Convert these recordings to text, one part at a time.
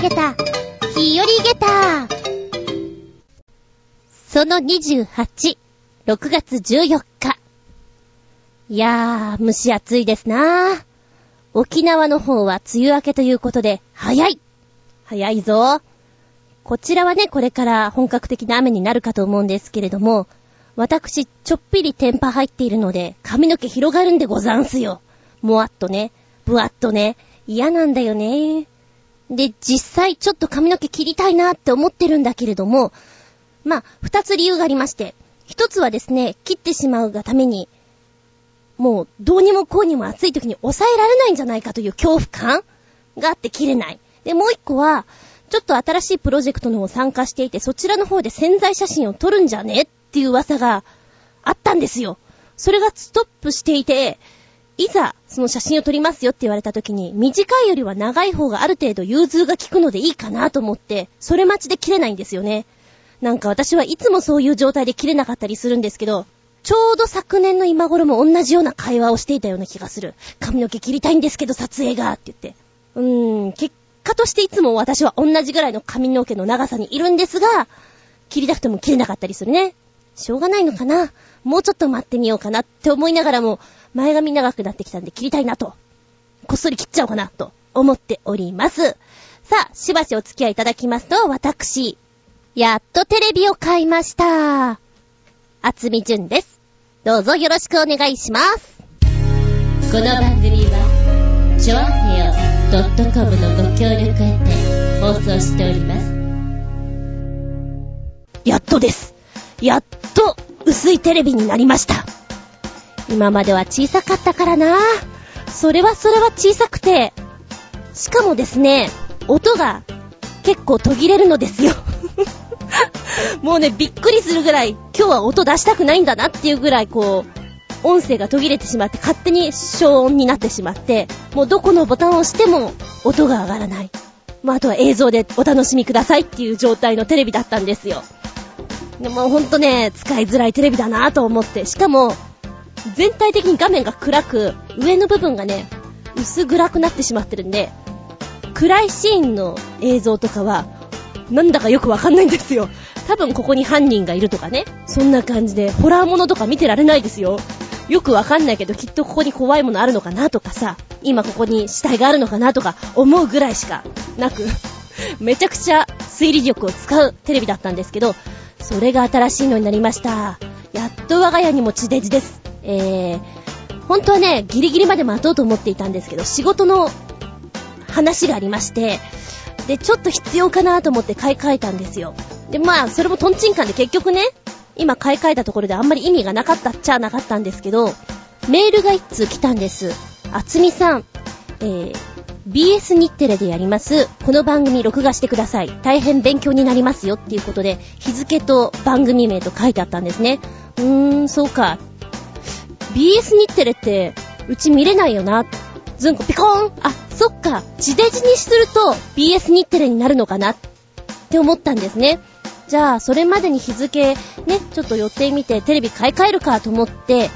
げた、日和げた。その28、6月14日。いやー、蒸し暑いですなー。沖縄の方は梅雨明けということで、早い早いぞ。こちらはね、これから本格的な雨になるかと思うんですけれども、私、ちょっぴりテンパ入っているので、髪の毛広がるんでござんすよ。もわっとね、ぶわっとね、嫌なんだよね。で、実際ちょっと髪の毛切りたいなって思ってるんだけれども、まあ、二つ理由がありまして、一つはですね、切ってしまうがために、もう、どうにもこうにも暑い時に抑えられないんじゃないかという恐怖感があって切れない。で、もう一個は、ちょっと新しいプロジェクトの方参加していて、そちらの方で潜在写真を撮るんじゃねっていう噂があったんですよ。それがストップしていて、いざ、その写真を撮りますよって言われた時に、短いよりは長い方がある程度融通が効くのでいいかなと思って、それ待ちで切れないんですよね。なんか私はいつもそういう状態で切れなかったりするんですけど、ちょうど昨年の今頃も同じような会話をしていたような気がする。髪の毛切りたいんですけど撮影が、って言って。うーん、結果としていつも私は同じぐらいの髪の毛の長さにいるんですが、切りたくても切れなかったりするね。しょうがないのかなもうちょっと待ってみようかなって思いながらも、前髪長くなってきたんで切りたいなと。こっそり切っちゃおうかなと思っております。さあ、しばしお付き合いいただきますと、私、やっとテレビを買いました。あつみじゅんです。どうぞよろしくお願いします。この番組は、ちょあへよ .com のご協力へて放送しております。やっとです。やっと薄いテレビになりました。今までは小さかったからなそれはそれは小さくて、しかもですね、音が結構途切れるのですよ もうね、びっくりするぐらい、今日は音出したくないんだなっていうぐらい、こう、音声が途切れてしまって、勝手に消音になってしまって、もうどこのボタンを押しても、音が上がらない。まあ、あとは映像でお楽しみくださいっていう状態のテレビだったんですよ。でもほんとね、使いづらいテレビだなと思って、しかも、全体的に画面が暗く、上の部分がね、薄暗くなってしまってるんで、暗いシーンの映像とかは、なんだかよくわかんないんですよ。多分ここに犯人がいるとかね。そんな感じで、ホラーものとか見てられないですよ。よくわかんないけど、きっとここに怖いものあるのかなとかさ、今ここに死体があるのかなとか思うぐらいしかなく、めちゃくちゃ推理力を使うテレビだったんですけど、それが新しいのになりました。やっと我が家にも地デジです。えー、本当はね、ギリギリまで待とうと思っていたんですけど、仕事の話がありまして、で、ちょっと必要かなと思って買い替えたんですよ。で、まあ、それもトンチンカンで結局ね、今買い替えたところであんまり意味がなかったっちゃなかったんですけど、メールが一通来たんです。あつみさん、えー、BS 日テレでやります、この番組録画してください。大変勉強になりますよっていうことで、日付と番組名と書いてあったんですね。うーん、そうか。BS 日テレって、うち見れないよな。ずんこピコーンあ、そっか。地デジにすると BS 日テレになるのかなって思ったんですね。じゃあ、それまでに日付、ね、ちょっと予定見てテレビ買い替えるかと思って、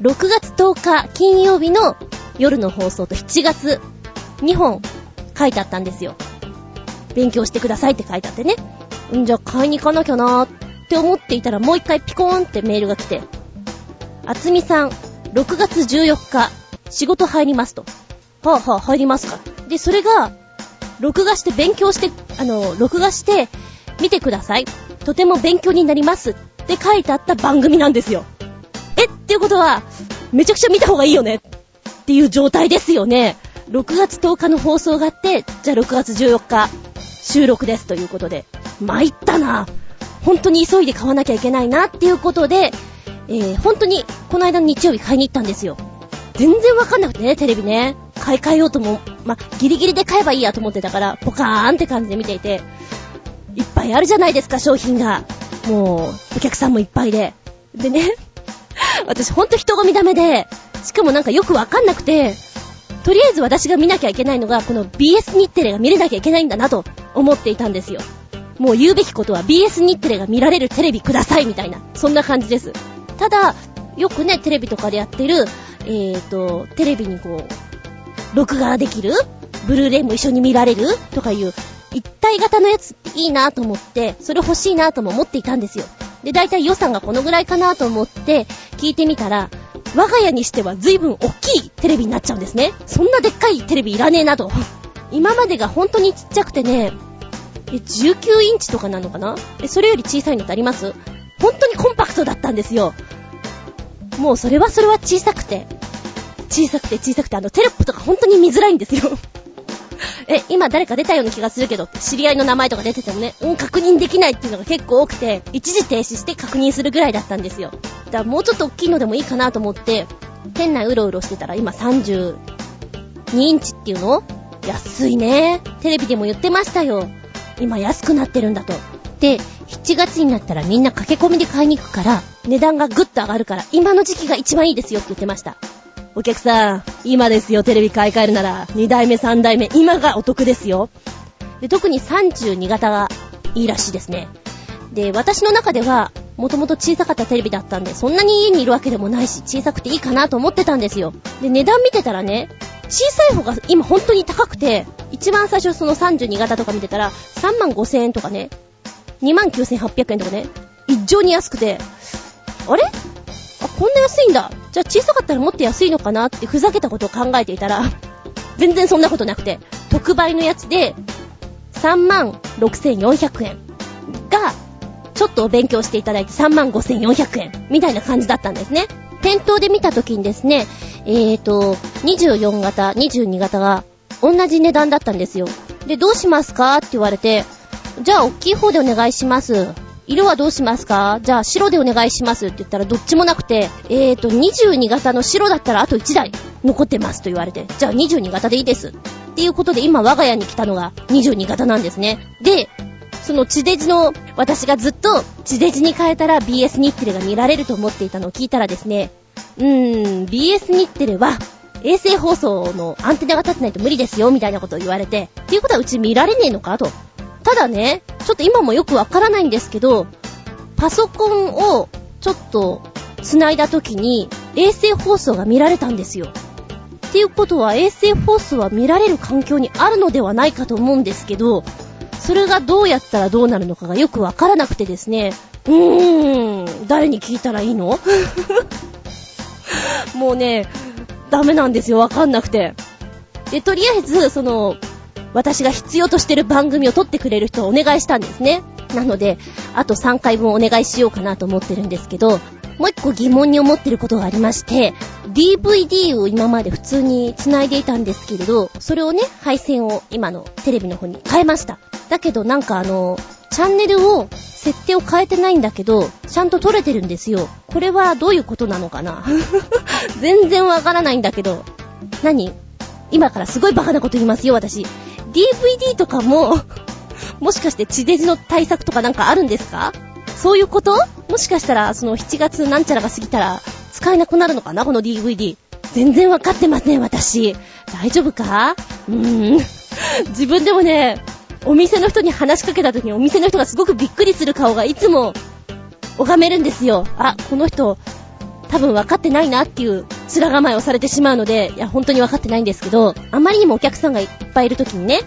6月10日金曜日の夜の放送と7月2本書いてあったんですよ。勉強してくださいって書いてあってね。んじゃあ買いに行かなきゃなーって思っていたらもう一回ピコーンってメールが来て、あつみさん、6月14日、仕事入りますと。は、あ、は、あ、入りますか。で、それが、録画して勉強して、あの、録画して、見てください。とても勉強になりますって書いてあった番組なんですよ。えっていうことは、めちゃくちゃ見た方がいいよねっていう状態ですよね。6月10日の放送があって、じゃあ6月14日収録ですということで、参ったな。本当に急いで買わなきゃいけないなっていうことで、えー、本当にこの間の日曜日買いに行ったんですよ。全然わかんなくてね、テレビね。買い替えようとも、ま、ギリギリで買えばいいやと思ってたから、ポカーンって感じで見ていて、いっぱいあるじゃないですか、商品が。もう、お客さんもいっぱいで。でね、私ほんと人混みダメで、しかもなんかよくわかんなくて、とりあえず私が見なきゃいけないのが、この BS 日テレが見れなきゃいけないんだなと思っていたんですよ。もう言うべきことは BS 日テレが見られるテレビくださいみたいな、そんな感じです。ただ、よくね、テレビとかでやってる、えーと、テレビにこう、録画できるブルーレイも一緒に見られるとかいう一体型のやつっていいなと思って、それ欲しいなとも思っていたんですよ。で、だいたい予算がこのぐらいかなと思って聞いてみたら、我が家にしては随分大きいテレビになっちゃうんですね。そんなでっかいテレビいらねえなと。今までが本当にちっちゃくてね、え、19インチとかなのかな？え、それより小さいのってあります？本当にコンパクトだったんですよ。もうそれはそれは小さくて、小さくて小さくて、あのテロップとか本当に見づらいんですよ。え、今誰か出たような気がするけど、知り合いの名前とか出ててもね、うん、確認できないっていうのが結構多くて、一時停止して確認するぐらいだったんですよ。だからもうちょっと大きいのでもいいかなと思って、店内うろうろしてたら今32インチっていうの安いね。テレビでも言ってましたよ。今安くなってるんだと。で、7月になったらみんな駆け込みで買いに行くから、値段がぐっと上がるから、今の時期が一番いいですよって言ってました。お客さん、今ですよ、テレビ買い替えるなら、2代目、3代目、今がお得ですよ。で、特に32型がいいらしいですね。で、私の中では、もともと小さかったテレビだったんで、そんなに家にいるわけでもないし、小さくていいかなと思ってたんですよ。で、値段見てたらね、小さい方が今本当に高くて、一番最初その32型とか見てたら、3万5千円とかね、29,800円とかね、一常に安くて、あれ？あ、こんな安いんだ。じゃあ小さかったらもっと安いのかなってふざけたことを考えていたら、全然そんなことなくて、特売のやつで、36,400円が、ちょっとお勉強していただいて35,400円みたいな感じだったんですね。店頭で見た時にですね、えーと、24型、22型が同じ値段だったんですよ。で、どうしますか？って言われて、じゃあ、大きい方でお願いします。色はどうしますか？じゃあ白でお願いしますって言ったらどっちもなくて、えーと、22型の白だったらあと1台残ってますと言われて、じゃあ22型でいいです。っていうことで今我が家に来たのが22型なんですね。で、その地デジの、私がずっと地デジに変えたら BS 日テレが見られると思っていたのを聞いたらですね、うーん、BS 日テレは衛星放送のアンテナが立ってないと無理ですよ、みたいなことを言われて、っていうことはうち見られねえのかと。ただね、ちょっと今もよくわからないんですけど、パソコンをちょっと繋いだ時に衛星放送が見られたんですよ。っていうことは衛星放送は見られる環境にあるのではないかと思うんですけど、それがどうやったらどうなるのかがよくわからなくてですね、うーん、誰に聞いたらいいの？もうね、ダメなんですよ、わかんなくて。で、とりあえず、その、私が必要としてる番組を撮ってくれる人をお願いしたんですね。なので、あと3回分お願いしようかなと思ってるんですけど、もう一個疑問に思ってることがありまして、DVD を今まで普通に繋いでいたんですけれど、それをね、配線を今のテレビの方に変えました。だけどなんかあの、チャンネルを、設定を変えてないんだけど、ちゃんと撮れてるんですよ。これはどういうことなのかな？全然わからないんだけど。何？今からすごいバカなこと言いますよ、私。DVD とかも もしかして地デジの対策とかなんかあるんですか？そういうこと？もしかしたら、その7月なんちゃらが過ぎたら、使えなくなるのかな？この DVD。全然わかってません、私。大丈夫か？うーん。自分でもね、お店の人に話しかけた時にお店の人がすごくびっくりする顔がいつも拝めるんですよ。あ、この人、多分分かってないなっていう面構えをされてしまうので、いや、本当に分かってないんですけど、あまりにもお客さんがいっぱいいる時にね、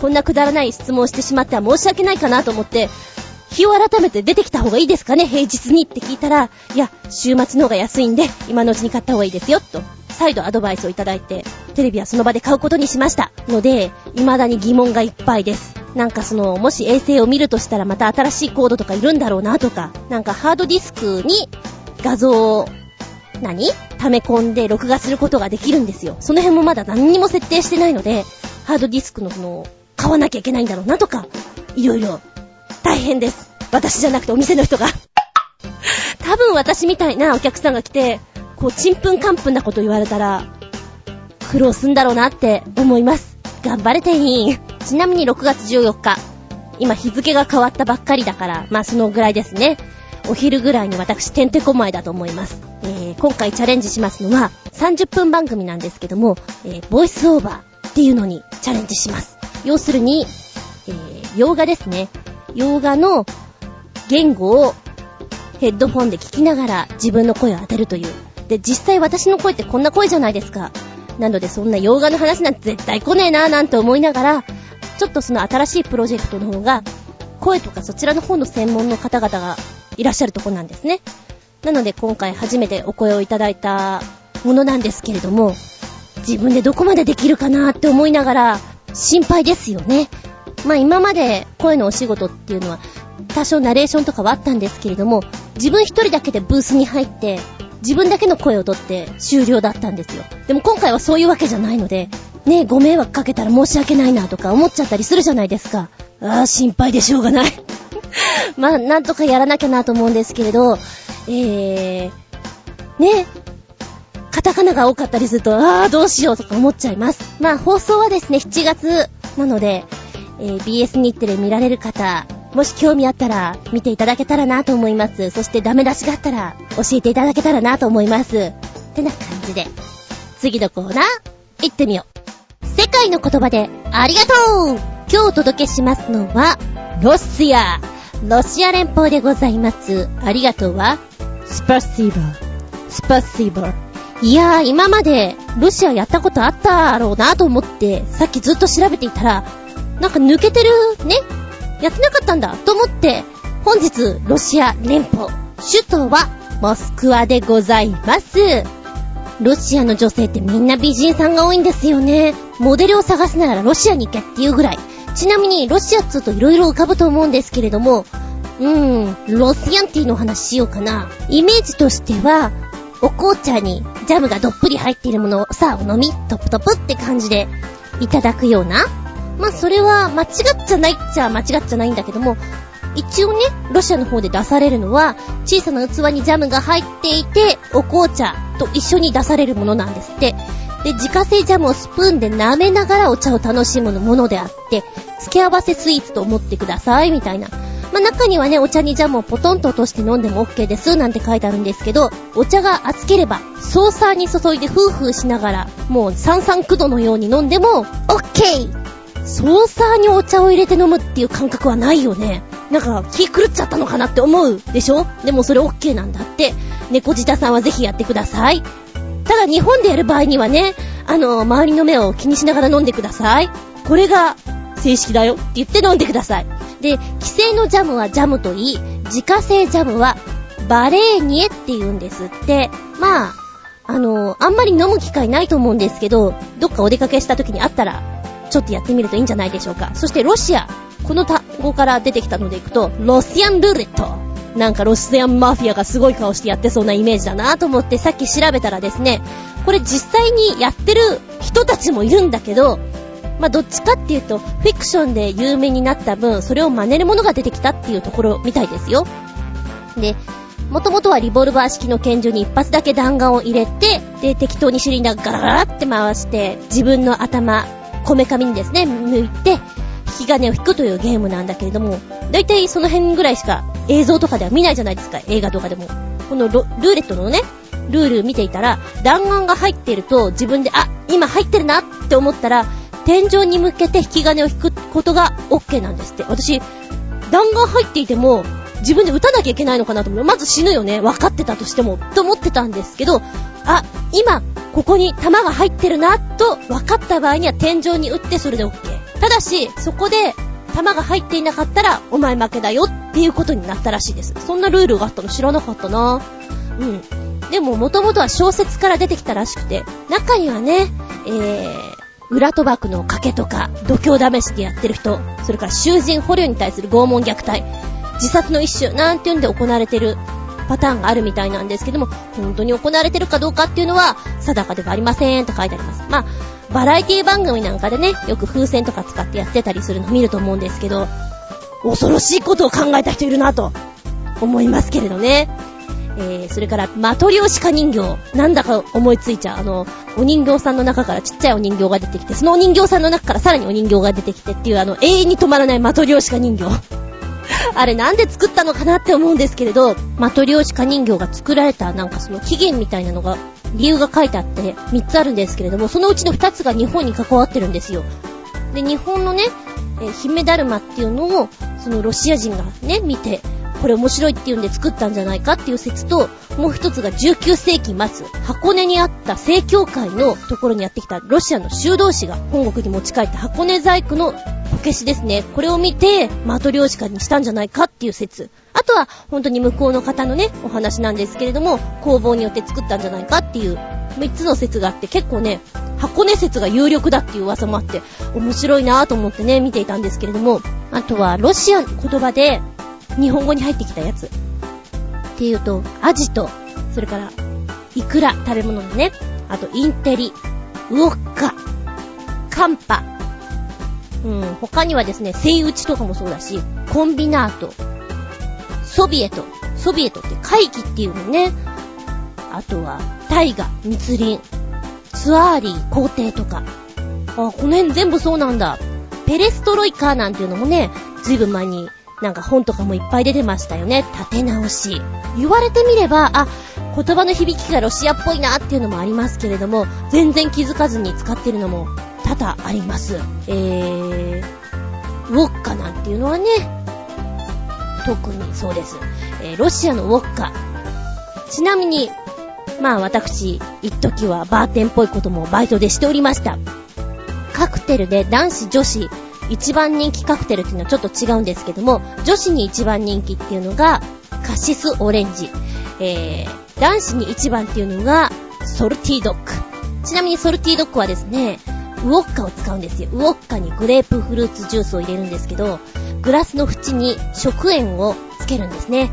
こんなくだらない質問をしてしまっては申し訳ないかなと思って、日を改めて出てきた方がいいですかね、平日にって聞いたら、いや、週末の方が安いんで、今のうちに買った方がいいですよ、と、再度アドバイスをいただいて、テレビはその場で買うことにしました。ので、未だに疑問がいっぱいです。なんかその、もし衛星を見るとしたらまた新しいコードとかいるんだろうなとか、なんかハードディスクに画像を何？溜め込んで録画することができるんですよ。その辺もまだ何にも設定してないので、ハードディスクのその、買わなきゃいけないんだろうなとか、いろいろ大変です。私じゃなくてお店の人が。多分私みたいなお客さんが来て、こう、ちんぷんかんぷんなこと言われたら、苦労すんだろうなって思います。頑張れ店員。ちなみに6月14日、今日付が変わったばっかりだから、まあそのぐらいですね。お昼ぐらいに私、てんてこまいだと思います。えー、今回チャレンジしますのは、30分番組なんですけども、えー、ボイスオーバーっていうのにチャレンジします。要するに、えー、洋画ですね。洋画の言語をヘッドフォンで聞きながら自分の声を当てるという。で、実際私の声ってこんな声じゃないですか。なのでそんな洋画の話なんて絶対来ねえなーなんて思いながら、ちょっとその新しいプロジェクトの方が、声とかそちらの方の専門の方々がいらっしゃるとこなんですね。なので今回初めてお声をいただいたものなんですけれども、自分でどこまでできるかなって思いながら心配ですよね。まあ今まで声のお仕事っていうのは多少ナレーションとかはあったんですけれども、自分一人だけでブースに入って、自分だけの声をとって終了だったんですよ。でも今回はそういうわけじゃないので、ね、ご迷惑かけたら申し訳ないなとか思っちゃったりするじゃないですか。ああ、心配でしょうがない まあ、なんとかやらなきゃなと思うんですけれど、えー、ねカタカナが多かったりすると、ああ、どうしようとか思っちゃいます。まあ、放送はですね、7月なので、えー、BS 日テレ見られる方、もし興味あったら見ていただけたらなと思います。そしてダメ出しがあったら教えていただけたらなと思います。ってな感じで、次のコーナー、行ってみよう。世界の言葉でありがとう今日お届けしますのは、ロシア。ロシア連邦でございます。ありがとうは、スパシーバー。スパシーバー。いやー、今までロシアやったことあったろうなと思って、さっきずっと調べていたら、なんか抜けてるねやってなかったんだと思って、本日、ロシア連邦、首都はモスクワでございます。ロシアの女性ってみんな美人さんが多いんですよね。モデルを探すならロシアに行けっていうぐらい。ちなみに、ロシアっつうと色々浮かぶと思うんですけれども、うーん、ロシアンティーの話しようかな。イメージとしては、お紅茶にジャムがどっぷり入っているものをさあお飲み、トップトップって感じでいただくようなまあ、それは間違っちゃないっちゃ間違っちゃないんだけども、一応ね、ロシアの方で出されるのは、小さな器にジャムが入っていて、お紅茶と一緒に出されるものなんですって。で、自家製ジャムをスプーンで舐めながらお茶を楽しむものであって、付け合わせスイーツと思ってください、みたいな。まあ、中にはね、お茶にジャムをポトンと落として飲んでも OK です、なんて書いてあるんですけど、お茶が熱ければ、ソーサーに注いでフーフーしながら、もう三三九度のように飲んでも、OK! ソーサーにお茶を入れて飲むっていう感覚はないよね。なんか気狂っちゃったのかなって思うでしょ？でもそれ OK なんだって。猫舌さんはぜひやってください。ただ日本でやる場合にはね、あの、周りの目を気にしながら飲んでください。これが正式だよって言って飲んでください。で、既製のジャムはジャムといい、自家製ジャムはバレーニエって言うんですって。まあ、あの、あんまり飲む機会ないと思うんですけど、どっかお出かけした時にあったらちょっとやってみるといいんじゃないでしょうか。そしてロシア。この単語から出てきたのでいくと、ロシアンルーレット。なんかロシアンマフィアがすごい顔してやってそうなイメージだなと思ってさっき調べたらですね、これ実際にやってる人たちもいるんだけど、まあ、どっちかっていうと、フィクションで有名になった分、それを真似るものが出てきたっていうところみたいですよ。で、もともとはリボルバー式の拳銃に一発だけ弾丸を入れて、で、適当にシリンダーガラガラって回して、自分の頭、こめかみにですね、抜いて、引き金を引くというゲームなんだけれども、だいたいその辺ぐらいしか映像とかでは見ないじゃないですか、映画とかでも。このルーレットのね、ルール見ていたら、弾丸が入ってると自分で、あ、今入ってるなって思ったら、天井に向けて引き金を引くことが OK なんですって。私、弾丸入っていても、自分で撃たなきゃいけないのかなと思う。まず死ぬよね。分かってたとしても。と思ってたんですけど、あ、今、ここに弾が入ってるな、と分かった場合には天井に撃ってそれで OK。ただし、そこで弾が入っていなかったら、お前負けだよっていうことになったらしいです。そんなルールがあったの知らなかったなうん。でも、もともとは小説から出てきたらしくて、中にはね、えー、裏賭博の賭けとか、度胸試しでやってる人、それから囚人捕虜に対する拷問虐待、自殺の一種なんていうんで行われてるパターンがあるみたいなんですけども、本当に行われてるかどうかっていうのは定かではありませんと書いてあります。まあ、バラエティ番組なんかでね、よく風船とか使ってやってたりするの見ると思うんですけど、恐ろしいことを考えた人いるなと思いますけれどね。えー、それから、マトリョーシカ人形。なんだか思いついちゃう。あの、お人形さんの中からちっちゃいお人形が出てきて、そのお人形さんの中からさらにお人形が出てきてっていう、あの、永遠に止まらないマトリョーシカ人形。あれなんで作ったのかなって思うんですけれど、マトリョーシカ人形が作られたなんかその起源みたいなのが、理由が書いてあって3つあるんですけれども、そのうちの2つが日本に関わってるんですよ。で、日本のね、え姫だるまっていうのを、そのロシア人がね、見て、これ面白いっていうんで作ったんじゃないかっていう説と、もう一つが19世紀末、箱根にあった正教会のところにやってきたロシアの修道士が本国に持ち帰った箱根細工のこけしですね。これを見て、マトリョーシカにしたんじゃないかっていう説。あとは、本当に向こうの方のね、お話なんですけれども、工房によって作ったんじゃないかっていう、3つの説があって、結構ね、箱根説が有力だっていう噂もあって、面白いなぁと思ってね、見ていたんですけれども、あとは、ロシアの言葉で、日本語に入ってきたやつ。っていうと、アジと、それから、イクラ、食べ物のね。あと、インテリ、ウオッカ、カンパ。うん、他にはですね、セイウチとかもそうだし、コンビナート、ソビエト。ソビエトって会議っていうのね。あとは、タイガ、密林、ツアーリー、皇帝とか。あ、この辺全部そうなんだ。ペレストロイカーなんていうのもね、ずいぶん前になんか本とかもいっぱい出てましたよね。立て直し。言われてみれば、あ、言葉の響きがロシアっぽいなっていうのもありますけれども、全然気づかずに使ってるのも多々あります。えー、ウォッカなんていうのはね、特にそうです。えー、ロシアのウォッカ。ちなみに、まあ私、一時はバーテンっぽいこともバイトでしておりました。カクテルで男子女子一番人気カクテルっていうのはちょっと違うんですけども、女子に一番人気っていうのが、カシスオレンジ。えー、男子に一番っていうのが、ソルティードッグ。ちなみにソルティードッグはですね、ウォッカを使うんですよ。ウォッカにグレープフルーツジュースを入れるんですけど、グラスの縁に食塩をつけるんですね。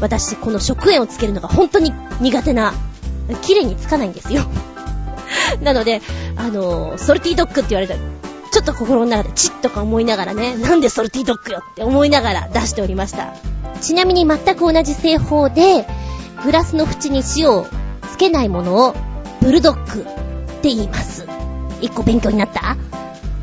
私、この食塩をつけるのが本当に苦手な、綺麗につかないんですよ。なので、あの、ソルティードッグって言われた、ちょっと心の中でチッとか思いながらね、なんでソルティドッグよって思いながら出しておりました。ちなみに全く同じ製法で、グラスの縁に塩をつけないものを、ブルドッグって言います。一個勉強になった？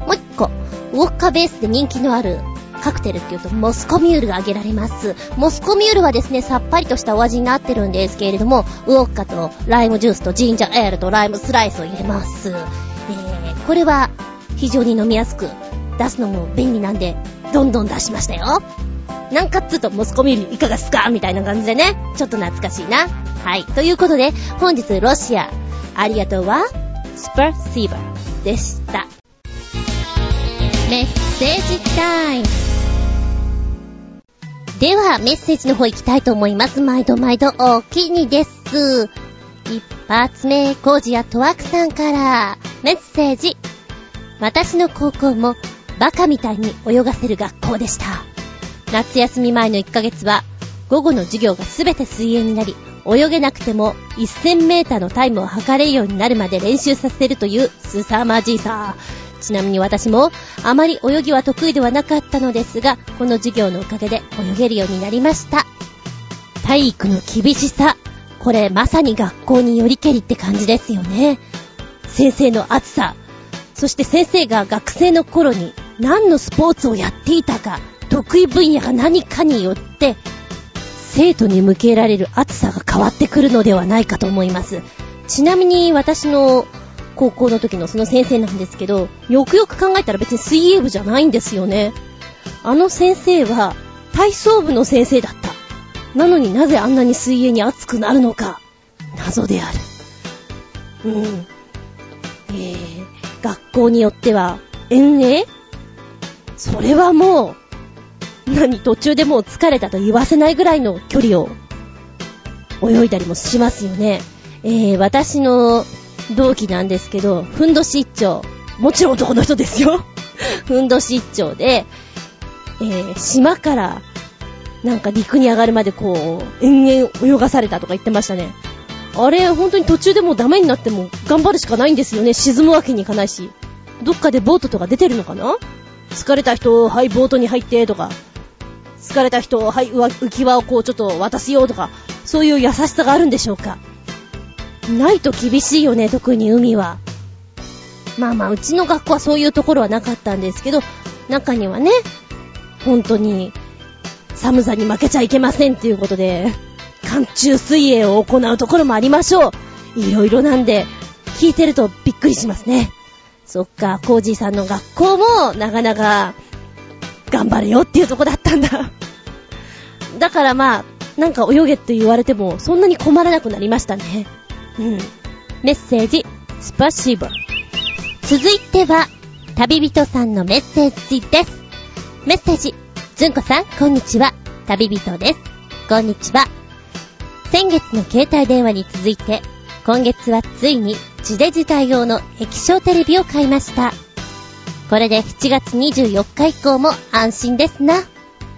もう一個、ウォッカベースで人気のあるカクテルって言うと、モスコミュールが挙げられます。モスコミュールはですね、さっぱりとしたお味になってるんですけれども、ウォッカとライムジュースとジンジャーエールとライムスライスを入れます。えー、これは非常に飲みやすく、出すのも便利なんで、どんどん出しましたよ。なんかっつうと、モスコミュールいかがっすかみたいな感じでね、ちょっと懐かしいな。はい。ということで、本日ロシア、ありがとうは、スパーシーバーでした。メッセージタイム。では、メッセージの方行きたいと思います。毎度毎度お気にです。一発目、コージアトワークさんから、メッセージ。私の高校もバカみたいに泳がせる学校でした。夏休み前の1ヶ月は午後の授業がすべて水泳になり、泳げなくても1000メーターのタイムを測れるようになるまで練習させるというスサマジーさ。ちなみに私もあまり泳ぎは得意ではなかったのですが、この授業のおかげで泳げるようになりました。体育の厳しさ。これまさに学校によりけりって感じですよね。先生の熱さ。そして先生が学生の頃に何のスポーツをやっていたか、得意分野が何かによって、生徒に向けられる熱さが変わってくるのではないかと思います。ちなみに私の高校の時のその先生なんですけど、よくよく考えたら別に水泳部じゃないんですよね。あの先生は体操部の先生だった。なのになぜあんなに水泳に熱くなるのか、謎である。うん。えー、学校によっては、遠泳それはもう、何、途中でもう疲れたと言わせないぐらいの距離を泳いだりもしますよね。えー、私の同期なんですけど、ふんどし一丁。もちろん男の人ですよ。ふんどし一丁で、えー、島から、なんか陸に上がるまでこう、延々泳がされたとか言ってましたね。あれ、本当に途中でもうダメになっても頑張るしかないんですよね。沈むわけにいかないし。どっかでボートとか出てるのかな？疲れた人、はい、ボートに入ってとか。疲れた人、はい、浮き輪をこうちょっと渡すよとか。そういう優しさがあるんでしょうか。ないと厳しいよね、特に海は。まあまあ、うちの学校はそういうところはなかったんですけど、中にはね、本当に、寒さに負けちゃいけませんっていうことで、寒中水泳を行うところもありましょう。いろいろなんで、聞いてるとびっくりしますね。そっか、コージーさんの学校もなかなか頑張れよっていうとこだったんだ。だからまあ、なんか泳げって言われても、そんなに困らなくなりましたね。うん。メッセージ、スパシーバ。続いては、旅人さんのメッセージです。メッセージ、ずんこさん、こんにちは。旅人です。こんにちは。先月の携帯電話に続いて、今月はついに地デジ対応の液晶テレビを買いました。これで7月24日以降も安心ですな。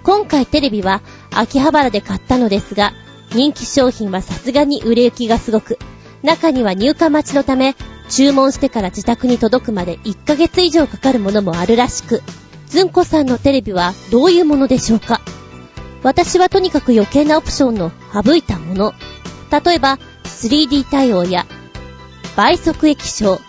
今回テレビは秋葉原で買ったのですが、人気商品はさすがに売れ行きがすごく、中には入荷待ちのため、注文してから自宅に届くまで1ヶ月以上かかるものもあるらしく、ずんこさんのテレビはどういうものでしょうか？私はとにかく余計なオプションの省いたもの。例えば、3D 対応や、倍速液晶、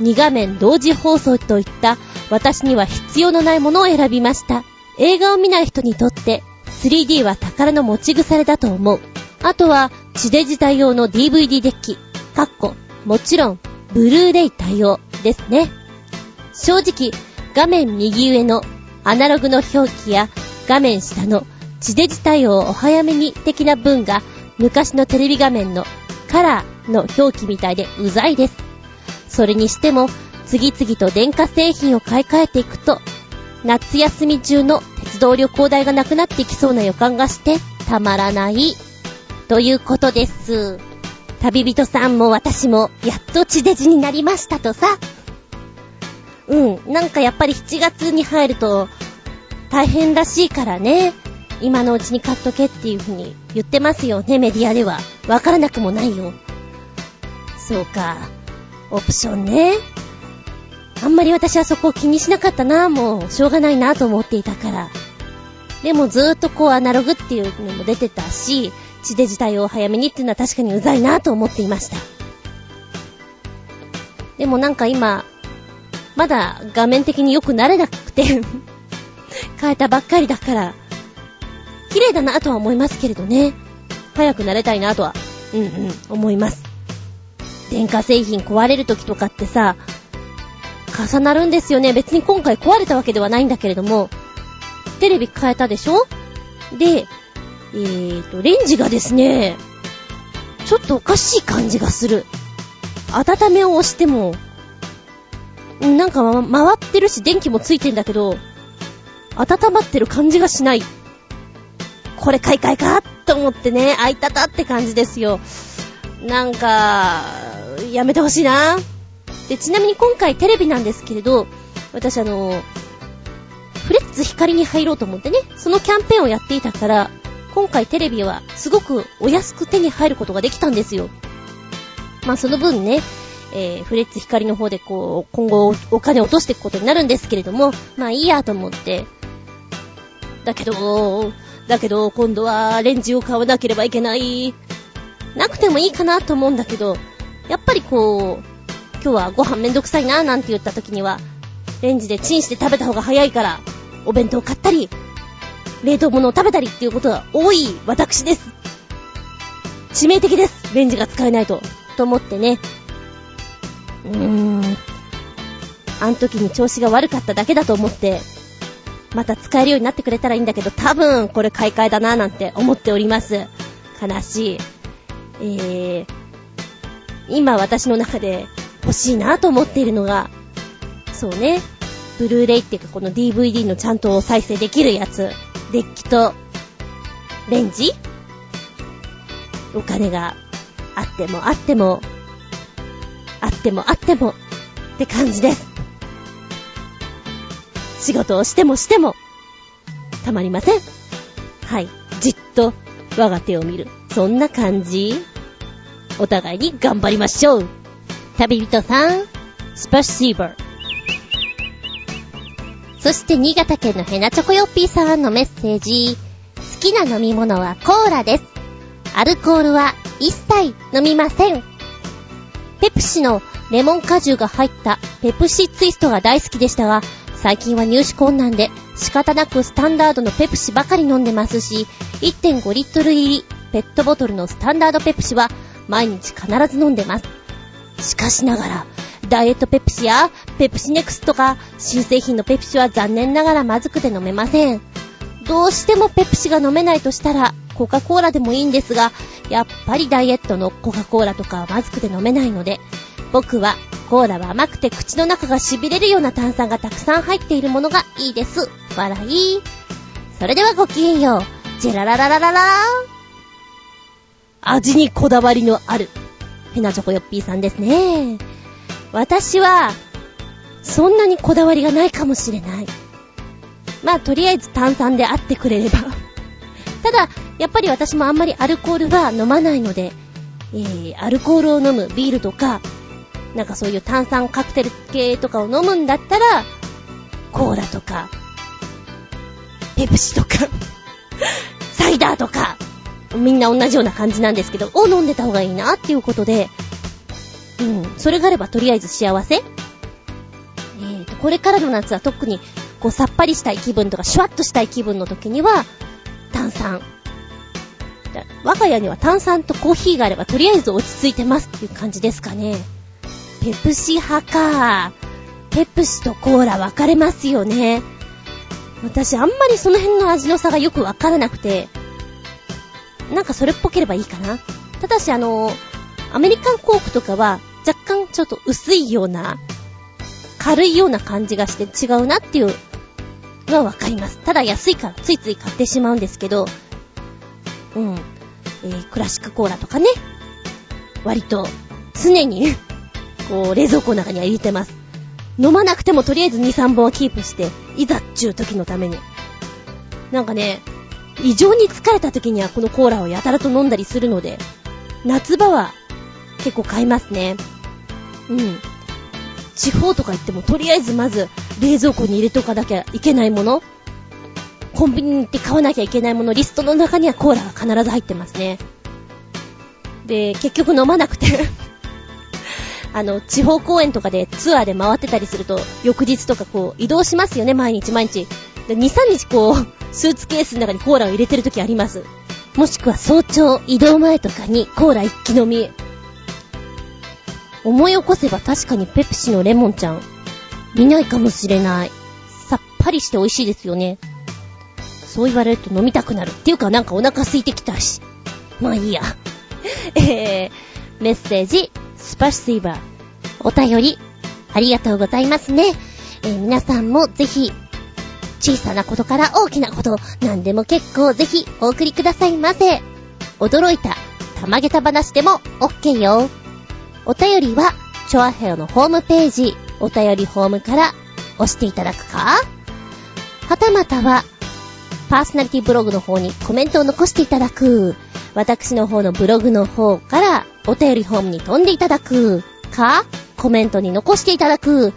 2画面同時放送といった私には必要のないものを選びました。映画を見ない人にとって 3D は宝の持ち腐れだと思う。あとは、地デジ対応の DVD デッキ、かっこ、もちろん、ブルーレイ対応ですね。正直、画面右上のアナログの表記や画面下の地デジ対応お早めに的な文が昔のテレビ画面のカラーの表記みたいでうざいです。それにしても、次々と電化製品を買い替えていくと、夏休み中の鉄道旅行代がなくなってきそうな予感がしてたまらない。ということです。旅人さんも私もやっと地デジになりましたとさ。うん、なんかやっぱり7月に入ると大変らしいからね。今のうちに買っとけっていう風に言ってますよね、メディアでは。わからなくもないよ。そうか。オプションね。あんまり私はそこを気にしなかったな、もう、しょうがないなと思っていたから。でもずーっとこうアナログっていうのも出てたし、地デジ対応早めにっていうのは確かにうざいなと思っていました。でもなんか今、まだ画面的に良くなれなくて変えたばっかりだから、綺麗だなとは思いますけれどね。早くなれたいなとは、うんうん、思います。電化製品壊れる時とかってさ、重なるんですよね。別に今回壊れたわけではないんだけれども、テレビ変えたでしょ？で、えーと、レンジがですね、ちょっとおかしい感じがする。温めを押しても、なんか、ま、回ってるし電気もついてんだけど、温まってる感じがしない。これ買い替えかと思ってね、あいたたって感じですよ。なんか、やめてほしいな。で、ちなみに今回テレビなんですけれど、私あの、フレッツ光に入ろうと思ってね、そのキャンペーンをやっていたから、今回テレビはすごくお安く手に入ることができたんですよ。まあその分ね、えー、フレッツ光の方でこう、今後お金を落としていくことになるんですけれども、まあいいやと思って。だけど、だけど、今度はレンジを買わなければいけない。なくてもいいかなと思うんだけど、やっぱりこう、今日はご飯めんどくさいななんて言った時には、レンジでチンして食べた方が早いから、お弁当買ったり、冷凍物を食べたりっていうことが多い私です。致命的です。レンジが使えないと。と思ってね。うーん。あの時に調子が悪かっただけだと思って、また使えるようになってくれたらいいんだけど、多分これ買い替えだななんて思っております。悲しい。えー、今私の中で欲しいなと思っているのが、そうね、ブルーレイっていうかこの DVD のちゃんと再生できるやつ、デッキとレンジ？お金があってもあっても、あってもあってもって感じです。仕事をしてもしても、たまりません。はい。じっと我が手を見る。そんな感じ。お互いに頑張りましょう。旅人さん、スパシーバー。そして新潟県のヘナチョコヨッピーさんのメッセージ。好きな飲み物はコーラです。アルコールは一切飲みません。ペプシのレモン果汁が入ったペプシツイストが大好きでしたが、最近は入手困難で仕方なくスタンダードのペプシばかり飲んでますし、1.5リットル入りペットボトルのスタンダードペプシは毎日必ず飲んでます。しかしながら、ダイエットペプシやペプシネクスとか新製品のペプシは残念ながらまずくて飲めません。どうしてもペプシが飲めないとしたら、コカ・コーラでもいいんですが、やっぱりダイエットのコカ・コーラとかはまずくて飲めないので、僕はコーラは甘くて口の中が痺れるような炭酸がたくさん入っているものがいいです。笑い。それではごきげんよう。ジェララララララ味にこだわりのある、ペナチョコヨッピーさんですね。私は、そんなにこだわりがないかもしれない。まあ、とりあえず炭酸であってくれれば。ただ、やっぱり私もあんまりアルコールは飲まないので、えー、アルコールを飲むビールとか、なんかそういう炭酸カクテル系とかを飲むんだったら、コーラとか、ペプシとか サイダーとか、みんな同じような感じなんですけど、を飲んでた方がいいなっていうことで、うん、それがあればとりあえず幸せえーと、これからの夏は特に、こうさっぱりしたい気分とか、シュワッとしたい気分の時には、炭酸。我が家には炭酸とコーヒーがあればとりあえず落ち着いてますっていう感じですかね。ペプシ派か。ペプシとコーラ分かれますよね。私あんまりその辺の味の差がよくわからなくて、なんかそれっぽければいいかな。ただしあの、アメリカンコークとかは若干ちょっと薄いような、軽いような感じがして違うなっていうのはわかります。ただ安いからついつい買ってしまうんですけど、うん。えー、クラシックコーラとかね、割と常にこう、冷蔵庫の中には入れてます。飲まなくてもとりあえず2、3本はキープして、いざっちゅう時のために。なんかね、異常に疲れた時にはこのコーラをやたらと飲んだりするので、夏場は結構買いますね。うん。地方とか行ってもとりあえずまず冷蔵庫に入れとかなきゃいけないもの、コンビニに行って買わなきゃいけないものリストの中にはコーラが必ず入ってますね。で、結局飲まなくて あの、地方公演とかでツアーで回ってたりすると、翌日とかこう、移動しますよね、毎日毎日。で、2、3日こう、スーツケースの中にコーラを入れてる時あります。もしくは早朝、移動前とかにコーラ一気飲み。思い起こせば確かにペプシのレモンちゃん、見ないかもしれない。さっぱりして美味しいですよね。そう言われると飲みたくなる。っていうかなんかお腹空いてきたし。まあいいや。えー、メッセージ、スパシーバー。お便り、ありがとうございますね。えー、皆さんもぜひ、小さなことから大きなこと、何でも結構ぜひお送りくださいませ。驚いた、たまげた話でも OK よ。お便りは、チョアヘオのホームページ、お便りホームから押していただくかはたまたは、パーソナリティブログの方にコメントを残していただく。私の方のブログの方からお便りホームに飛んでいただくか、コメントに残していただく。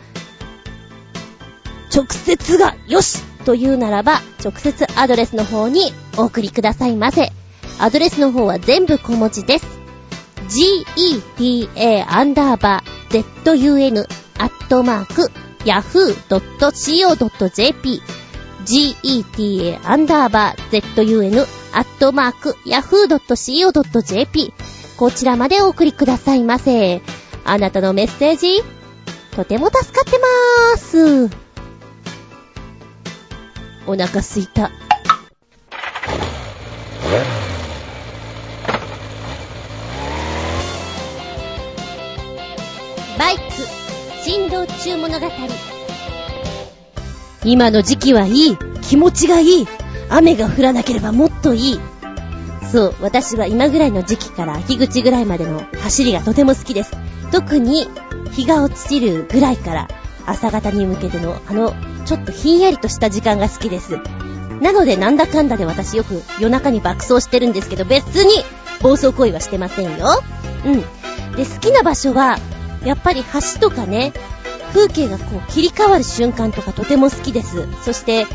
直接がよしというならば、直接アドレスの方にお送りくださいませ。アドレスの方は全部小文字です。geta アンダーバー zun アットマーク yahoo.co.jp geta アンダーバー zun アットマーク yahoo.co.jp こちらまでお送りくださいませ。あなたのメッセージ、とても助かってまーす。お腹すいた。バイク、振動中物語。今の時期はいい。気持ちがいい。雨が降らなければもっといい。そう、私は今ぐらいの時期から秋口ぐらいまでの走りがとても好きです。特に日が落ちるぐらいから朝方に向けてのあのちょっとひんやりとした時間が好きです。なのでなんだかんだで私よく夜中に爆走してるんですけど別に暴走行為はしてませんよ。うん。で、好きな場所はやっぱり橋とかね、風景がこう切り替わる瞬間とかとても好きです。そして、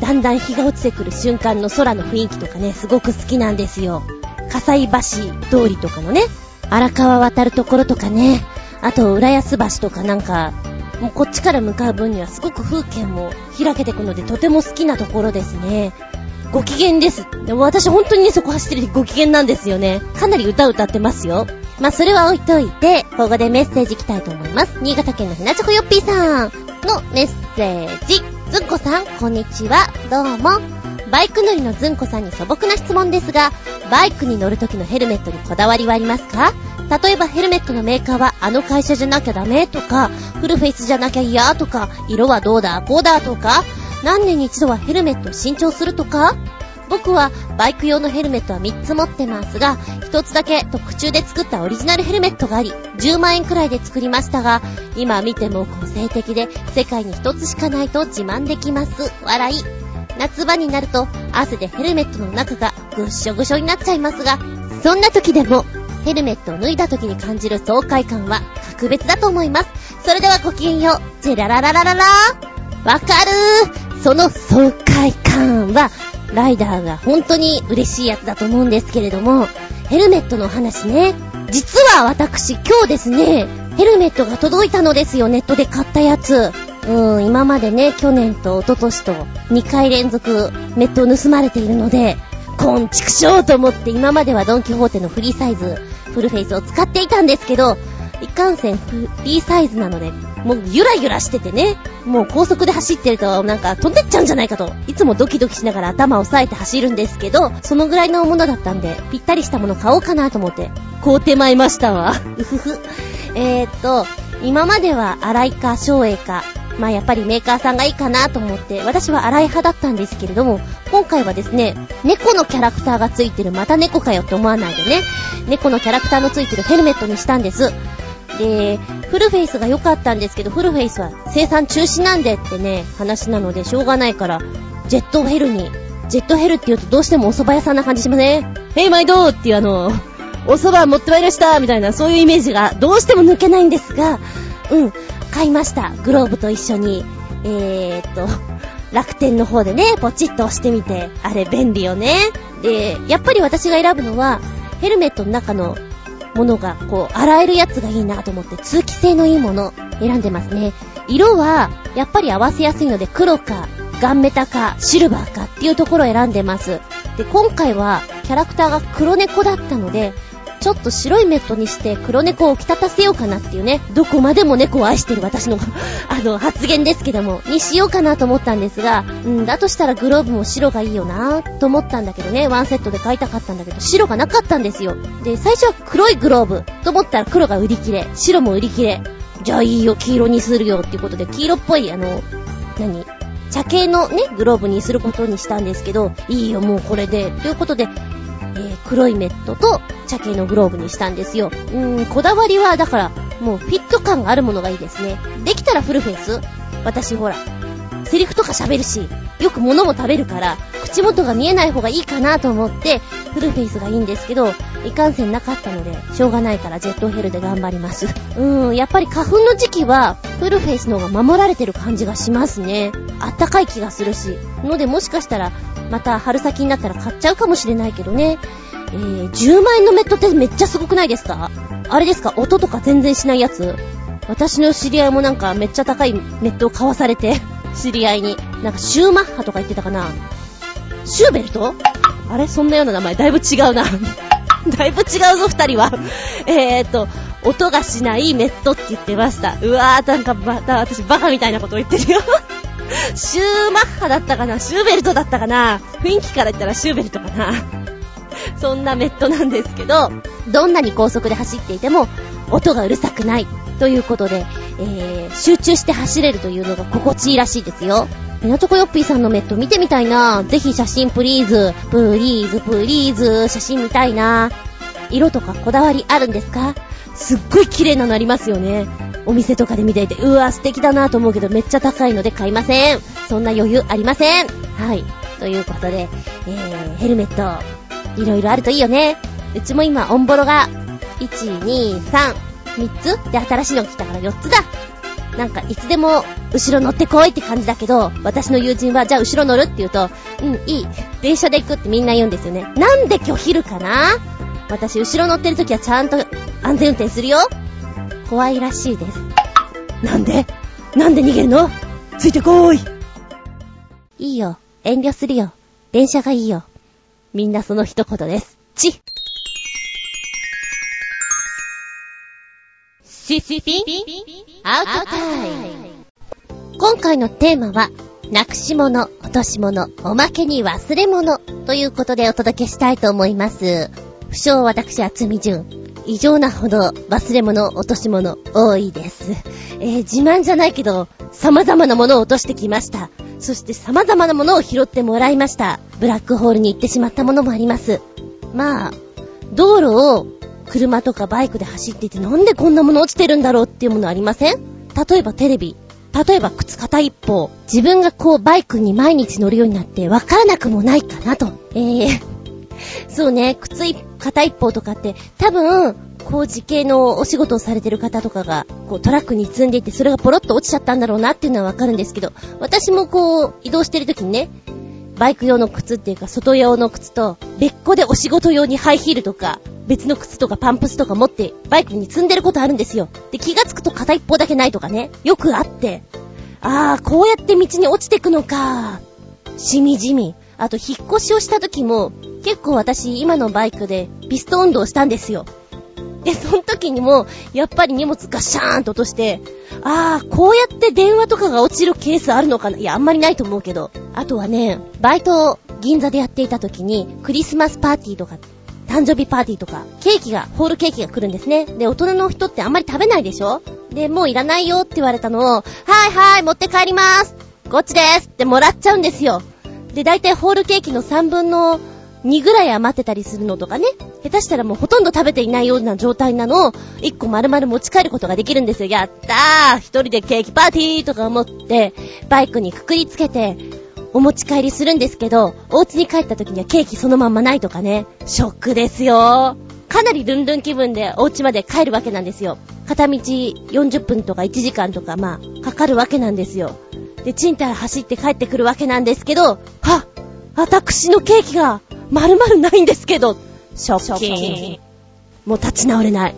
だんだん日が落ちてくる瞬間の空の雰囲気とかね、すごく好きなんですよ。葛西橋通りとかのね、荒川渡るところとかね、あと浦安橋とかなんか、もうこっちから向かう分にはすごく風景も開けてくのでとても好きなところですね。ご機嫌です。でも私本当にね、そこ走ってるご機嫌なんですよね。かなり歌歌ってますよ。まあ、それは置いといて、ここでメッセージいきたいと思います。新潟県のひなちょこよっぴーさんのメッセージ。ずんこさん、こんにちは。どうも。バイク乗りのずんこさんに素朴な質問ですが、バイクに乗る時のヘルメットにこだわりはありますか？例えばヘルメットのメーカーはあの会社じゃなきゃダメとか、フルフェイスじゃなきゃ嫌とか、色はどうだこうだとか、何年に一度はヘルメットを新調するとか？僕はバイク用のヘルメットは3つ持ってますが、1つだけ特注で作ったオリジナルヘルメットがあり、10万円くらいで作りましたが、今見ても個性的で世界に1つしかないと自慢できます。笑い。夏場になると汗でヘルメットの中がぐっしょぐしょになっちゃいますが、そんな時でもヘルメットを脱いだ時に感じる爽快感は格別だと思います。それではごきげんよう。ジェララララララわかるーその爽快感は、ライダーが本当に嬉しいやつだと思うんですけれども、ヘルメットの話ね。実は私今日ですね、ヘルメットが届いたのですよ、ネットで買ったやつ。うん、今までね、去年と一昨年と2回連続ネットを盗まれているので、コンチクショーと思って今まではドンキホーテのフリーサイズ、フルフェイスを使っていたんですけど、いかんせんフリーサイズなので、もうゆらゆらしててね、もう高速で走ってるとなんか飛んでっちゃうんじゃないかと、いつもドキドキしながら頭を押さえて走るんですけど、そのぐらいのものだったんで、ぴったりしたもの買おうかなと思って、買うてまいましたわ。うふふ。えーっと、今までは荒井か昭栄か、まあやっぱりメーカーさんがいいかなと思って、私は荒い派だったんですけれども、今回はですね、猫のキャラクターがついてる、また猫かよって思わないでね、猫のキャラクターのついてるヘルメットにしたんです。で、フルフェイスが良かったんですけど、フルフェイスは生産中止なんでってね、話なのでしょうがないから、ジェットヘルに、ジェットヘルって言うとどうしてもお蕎麦屋さんな感じしません？ヘイマイドーっていうあの、お蕎麦持ってまいりましたみたいな、そういうイメージがどうしても抜けないんですが、うん、買いました。グローブと一緒に。えーっと、楽天の方でね、ポチッと押してみて、あれ便利よね。で、やっぱり私が選ぶのは、ヘルメットの中のものが、こう、洗えるやつがいいなと思って、通気性のいいもの、選んでますね。色は、やっぱり合わせやすいので、黒か、ガンメタか、シルバーかっていうところを選んでます。で、今回は、キャラクターが黒猫だったので、ちょっと白いメットにして黒猫を着立たせようかなっていうね、どこまでも猫を愛してる私の あの、発言ですけども、にしようかなと思ったんですが、うん、だとしたらグローブも白がいいよなと思ったんだけどね、ワンセットで買いたかったんだけど、白がなかったんですよ。で、最初は黒いグローブと思ったら黒が売り切れ、白も売り切れ。じゃあいいよ、黄色にするよっていうことで、黄色っぽい、あの、何？茶系のね、グローブにすることにしたんですけど、いいよ、もうこれで。ということで、えー、黒いメットと茶系のグローブにしたんですよ。うーん、こだわりは、だから、もうフィット感があるものがいいですね。できたらフルフェイス私ほら、セリフとか喋るし、よく物も食べるから、口元が見えない方がいいかなと思って、フルフェイスがいいんですけど、いかんせんなかったので、しょうがないからジェットヘルで頑張ります。うん、やっぱり花粉の時期は、フルフェイスの方が守られてる感じがしますね。あったかい気がするし。のでもしかしたら、また春先になったら買っちゃうかもしれないけどね。えー、10万円のメットってめっちゃすごくないですか？あれですか？音とか全然しないやつ？私の知り合いもなんかめっちゃ高いネットを買わされて、知り合いに。なんかシューマッハとか言ってたかな？シューベルト？あれ？そんなような名前？だいぶ違うな。だいぶ違うぞ、二人は。えーと、音がしないメットって言ってました。うわー、なんかまた私バカみたいなこと言ってるよ。シューマッハだったかな？シューベルトだったかな？雰囲気から言ったらシューベルトかな？そんなメットなんですけど、どんなに高速で走っていても、音がうるさくない。ということで、えー、集中して走れるというのが心地いいらしいですよ。港区よっぴーさんのメット見てみたいなぜひ写真プリーズ。プリーズ、プリーズ。写真見たいな色とかこだわりあるんですか？すっごい綺麗なのありますよね。お店とかで見ていて、うわ、素敵だなと思うけど、めっちゃ高いので買いません。そんな余裕ありません。はい。ということで、えー、ヘルメット、いろいろあるといいよね。うちも今、オンボロが、1、2、3、3つ？で新しいの来たから4つだ。なんか、いつでも、後ろ乗ってこいって感じだけど、私の友人は、じゃあ後ろ乗るって言うと、うん、いい。電車で行くってみんな言うんですよね。なんで拒否るかな？私、後ろ乗ってる時はちゃんと安全運転するよ。怖いらしいです。なんで？なんで逃げるの？ついてこーい。いいよ。遠慮するよ。電車がいいよ。みんなその一言です。ちシシピアウトタイム今回のテーマは、なくし物、落とし物、おまけに忘れ物ということでお届けしたいと思います。不詳私、厚み純。異常なほど忘れ物、落とし物多いです。えー、自慢じゃないけど、様々なものを落としてきました。そして様々なものを拾ってもらいました。ブラックホールに行ってしまったものもあります。まあ、道路を車とかバイクで走っていてなんでこんなもの落ちてるんだろうっていうものありません？例えばテレビ。例えば靴片一方。自分がこうバイクに毎日乗るようになってわからなくもないかなと。えー、そうね、靴片一方とかって多分、工事系のお仕事をされてる方とかが、こうトラックに積んでいてそれがポロッと落ちちゃったんだろうなっていうのはわかるんですけど、私もこう移動してる時にね、バイク用の靴っていうか、外用の靴と、別個でお仕事用にハイヒールとか、別の靴とかパンプスとか持って、バイクに積んでることあるんですよ。で、気がつくと片一方だけないとかね、よくあって、あー、こうやって道に落ちてくのか。しみじみ。あと、引っ越しをした時も、結構私、今のバイクで、ピスト運動したんですよ。で、その時にも、やっぱり荷物ガシャーンと落として、あー、こうやって電話とかが落ちるケースあるのかな？いや、あんまりないと思うけど。あとはね、バイトを銀座でやっていた時に、クリスマスパーティーとか、誕生日パーティーとか、ケーキが、ホールケーキが来るんですね。で、大人の人ってあんまり食べないでしょ？で、もういらないよって言われたのを、はいはい、持って帰りますこっちですってもらっちゃうんですよ。で、だいたいホールケーキの3分の2ぐらい余ってたりするのとかね。下手したらもうほとんど食べていないような状態なのを、1個丸々持ち帰ることができるんですよ。やったー一人でケーキパーティーとか思って、バイクにくくりつけて、お持ち帰りするんですけど、お家に帰った時にはケーキそのまんまないとかね。ショックですよ。かなりルンルン気分でお家まで帰るわけなんですよ。片道40分とか1時間とかまあ、かかるわけなんですよ。で、賃貸走って帰ってくるわけなんですけど、はっ私のケーキが丸々ないんですけど、ショッキング。もう立ち直れない。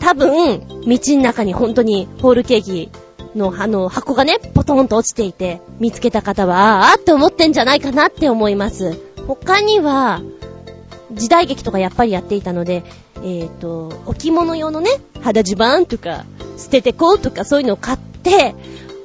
多分、道の中に本当にホールケーキのあの箱がね、ポトンと落ちていて、見つけた方は、あーって思ってんじゃないかなって思います。他には、時代劇とかやっぱりやっていたので、えっ、ー、と、置物用のね、肌襦袢とか、捨ててこうとかそういうのを買って、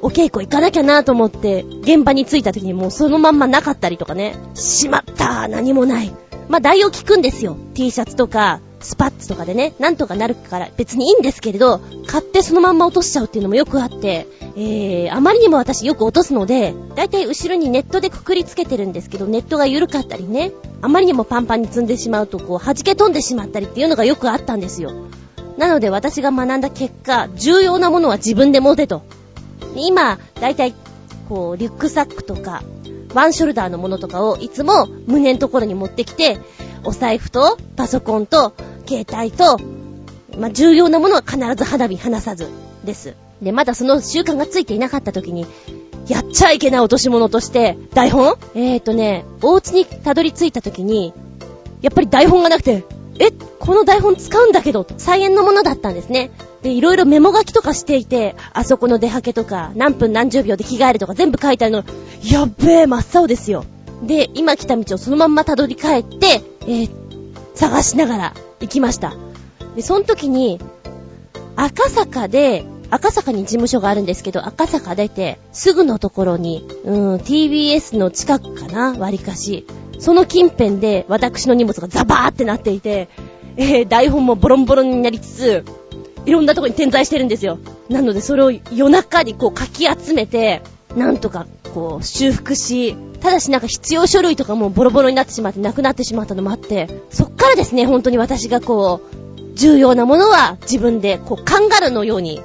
お稽古行かなきゃなと思って、現場に着いた時にもうそのまんまなかったりとかね。しまった何もない。まあ、代用聞くんですよ。T シャツとか、スパッツとかでね、なんとかなるから別にいいんですけれど、買ってそのまんま落としちゃうっていうのもよくあって、えー、あまりにも私よく落とすので、だいたい後ろにネットでくくりつけてるんですけど、ネットが緩かったりね、あまりにもパンパンに積んでしまうと、こう、弾け飛んでしまったりっていうのがよくあったんですよ。なので私が学んだ結果、重要なものは自分で持てと。今、だいたい、こう、リュックサックとか、ワンショルダーのものとかをいつも胸のところに持ってきて、お財布とパソコンと携帯と、まあ、重要なものは必ず花火離さずです。で、まだその習慣がついていなかった時に、やっちゃいけない落とし物として、台本？えーとね、お家にたどり着いた時に、やっぱり台本がなくて、え、この台本使うんだけど、菜園のものだったんですね。で、いろいろメモ書きとかしていて、あそこの出はけとか、何分何十秒で着替えるとか全部書いてあるの、やっべえ、真っ青ですよ。で、今来た道をそのまんま辿り帰って、えー、探しながら行きました。で、その時に、赤坂で、赤坂に事務所があるんですけど、赤坂出て、すぐのところに、うーん、TBS の近くかな割かし。その近辺で私の荷物がザバーってなっていて、えー、台本もボロンボロンになりつつ、いろんなとこに点在してるんですよ。なのでそれを夜中にこうかき集めて、なんとかこう修復し、ただしなんか必要書類とかもボロボロになってしまってなくなってしまったのもあって、そっからですね、本当に私がこう、重要なものは自分でこうカンガルーのように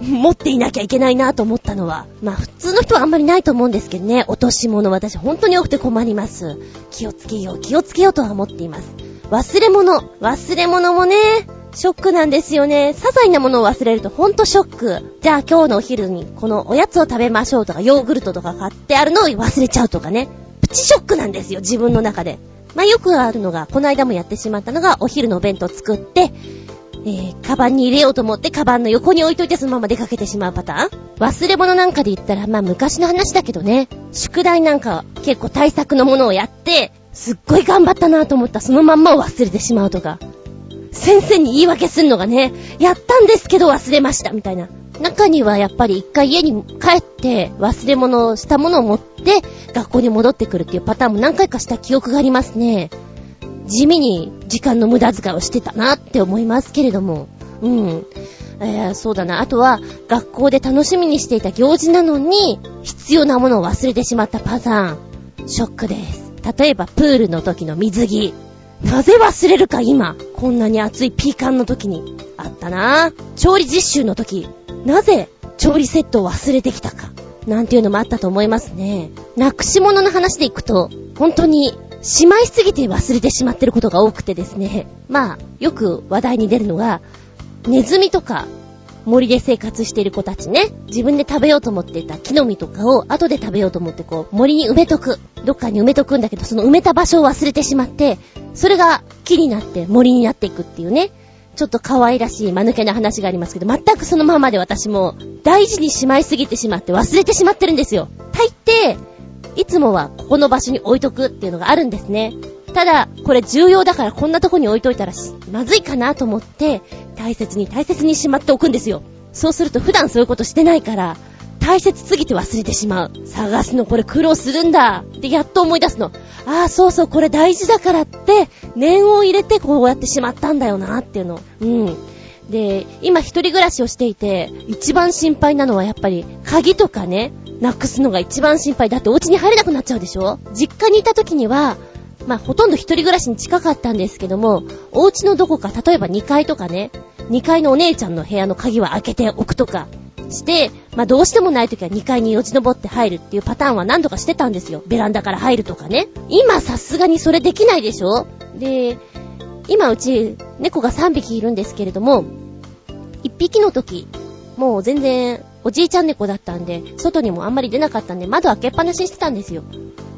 持っていなきゃいけないなと思ったのは、まあ普通の人はあんまりないと思うんですけどね、落とし物私本当に多くて困ります。気をつけよう、気をつけようとは思っています。忘れ物、忘れ物もね、ショックなんですよね。些細なものを忘れるとほんとショック。じゃあ今日のお昼にこのおやつを食べましょうとか、ヨーグルトとか買ってあるのを忘れちゃうとかね。プチショックなんですよ、自分の中で。まあよくあるのが、この間もやってしまったのが、お昼のお弁当作って、えー、カバンに入れようと思って、カバンの横に置いといてそのまま出かけてしまうパターン忘れ物なんかで言ったら、まあ昔の話だけどね、宿題なんか結構対策のものをやって、すっごい頑張ったなと思ったそのまんまを忘れてしまうとか。先生に言い訳するのがね、やったんですけど忘れました、みたいな。中にはやっぱり一回家に帰って忘れ物をしたものを持って学校に戻ってくるっていうパターンも何回かした記憶がありますね。地味に時間の無駄遣いをしてたなって思いますけれども。うん。えー、そうだな。あとは、学校で楽しみにしていた行事なのに、必要なものを忘れてしまったパターン。ショックです。例えば、プールの時の水着。なぜ忘れるか今。こんなに熱いピーカンの時に。あったな調理実習の時。なぜ、調理セットを忘れてきたか。なんていうのもあったと思いますね。なくし物の話でいくと、本当に、しまいすぎて忘れてしまってることが多くてですね。まあ、よく話題に出るのが、ネズミとか、森で生活している子たちね、自分で食べようと思っていた木の実とかを後で食べようと思ってこう、森に埋めとく。どっかに埋めとくんだけど、その埋めた場所を忘れてしまって、それが木になって森になっていくっていうね。ちょっと可愛らしい間抜けな話がありますけど、全くそのままで私も大事にしまいすぎてしまって忘れてしまってるんですよ。大抵、いつもはここの場所に置いとくっていうのがあるんですね。ただ、これ重要だからこんなとこに置いといたらまずいかなと思って、大切に大切にしまっておくんですよ。そうすると普段そういうことしてないから、大切すぎて忘れてしまう。探すのこれ苦労するんだ。で、やっと思い出すの。ああ、そうそう、これ大事だからって、念を入れてこうやってしまったんだよなっていうの。うん。で、今一人暮らしをしていて、一番心配なのはやっぱり、鍵とかね、なくすのが一番心配だってお家に入れなくなっちゃうでしょ？実家にいた時には、まあ、ほとんど一人暮らしに近かったんですけども、お家のどこか、例えば2階とかね、2階のお姉ちゃんの部屋の鍵は開けておくとかして、まあ、どうしてもない時は2階によじ登って入るっていうパターンは何度かしてたんですよ。ベランダから入るとかね。今さすがにそれできないでしょ？で、今うち猫が3匹いるんですけれども、1匹の時、もう全然おじいちゃん猫だったんで、外にもあんまり出なかったんで、窓開けっぱなしにしてたんですよ。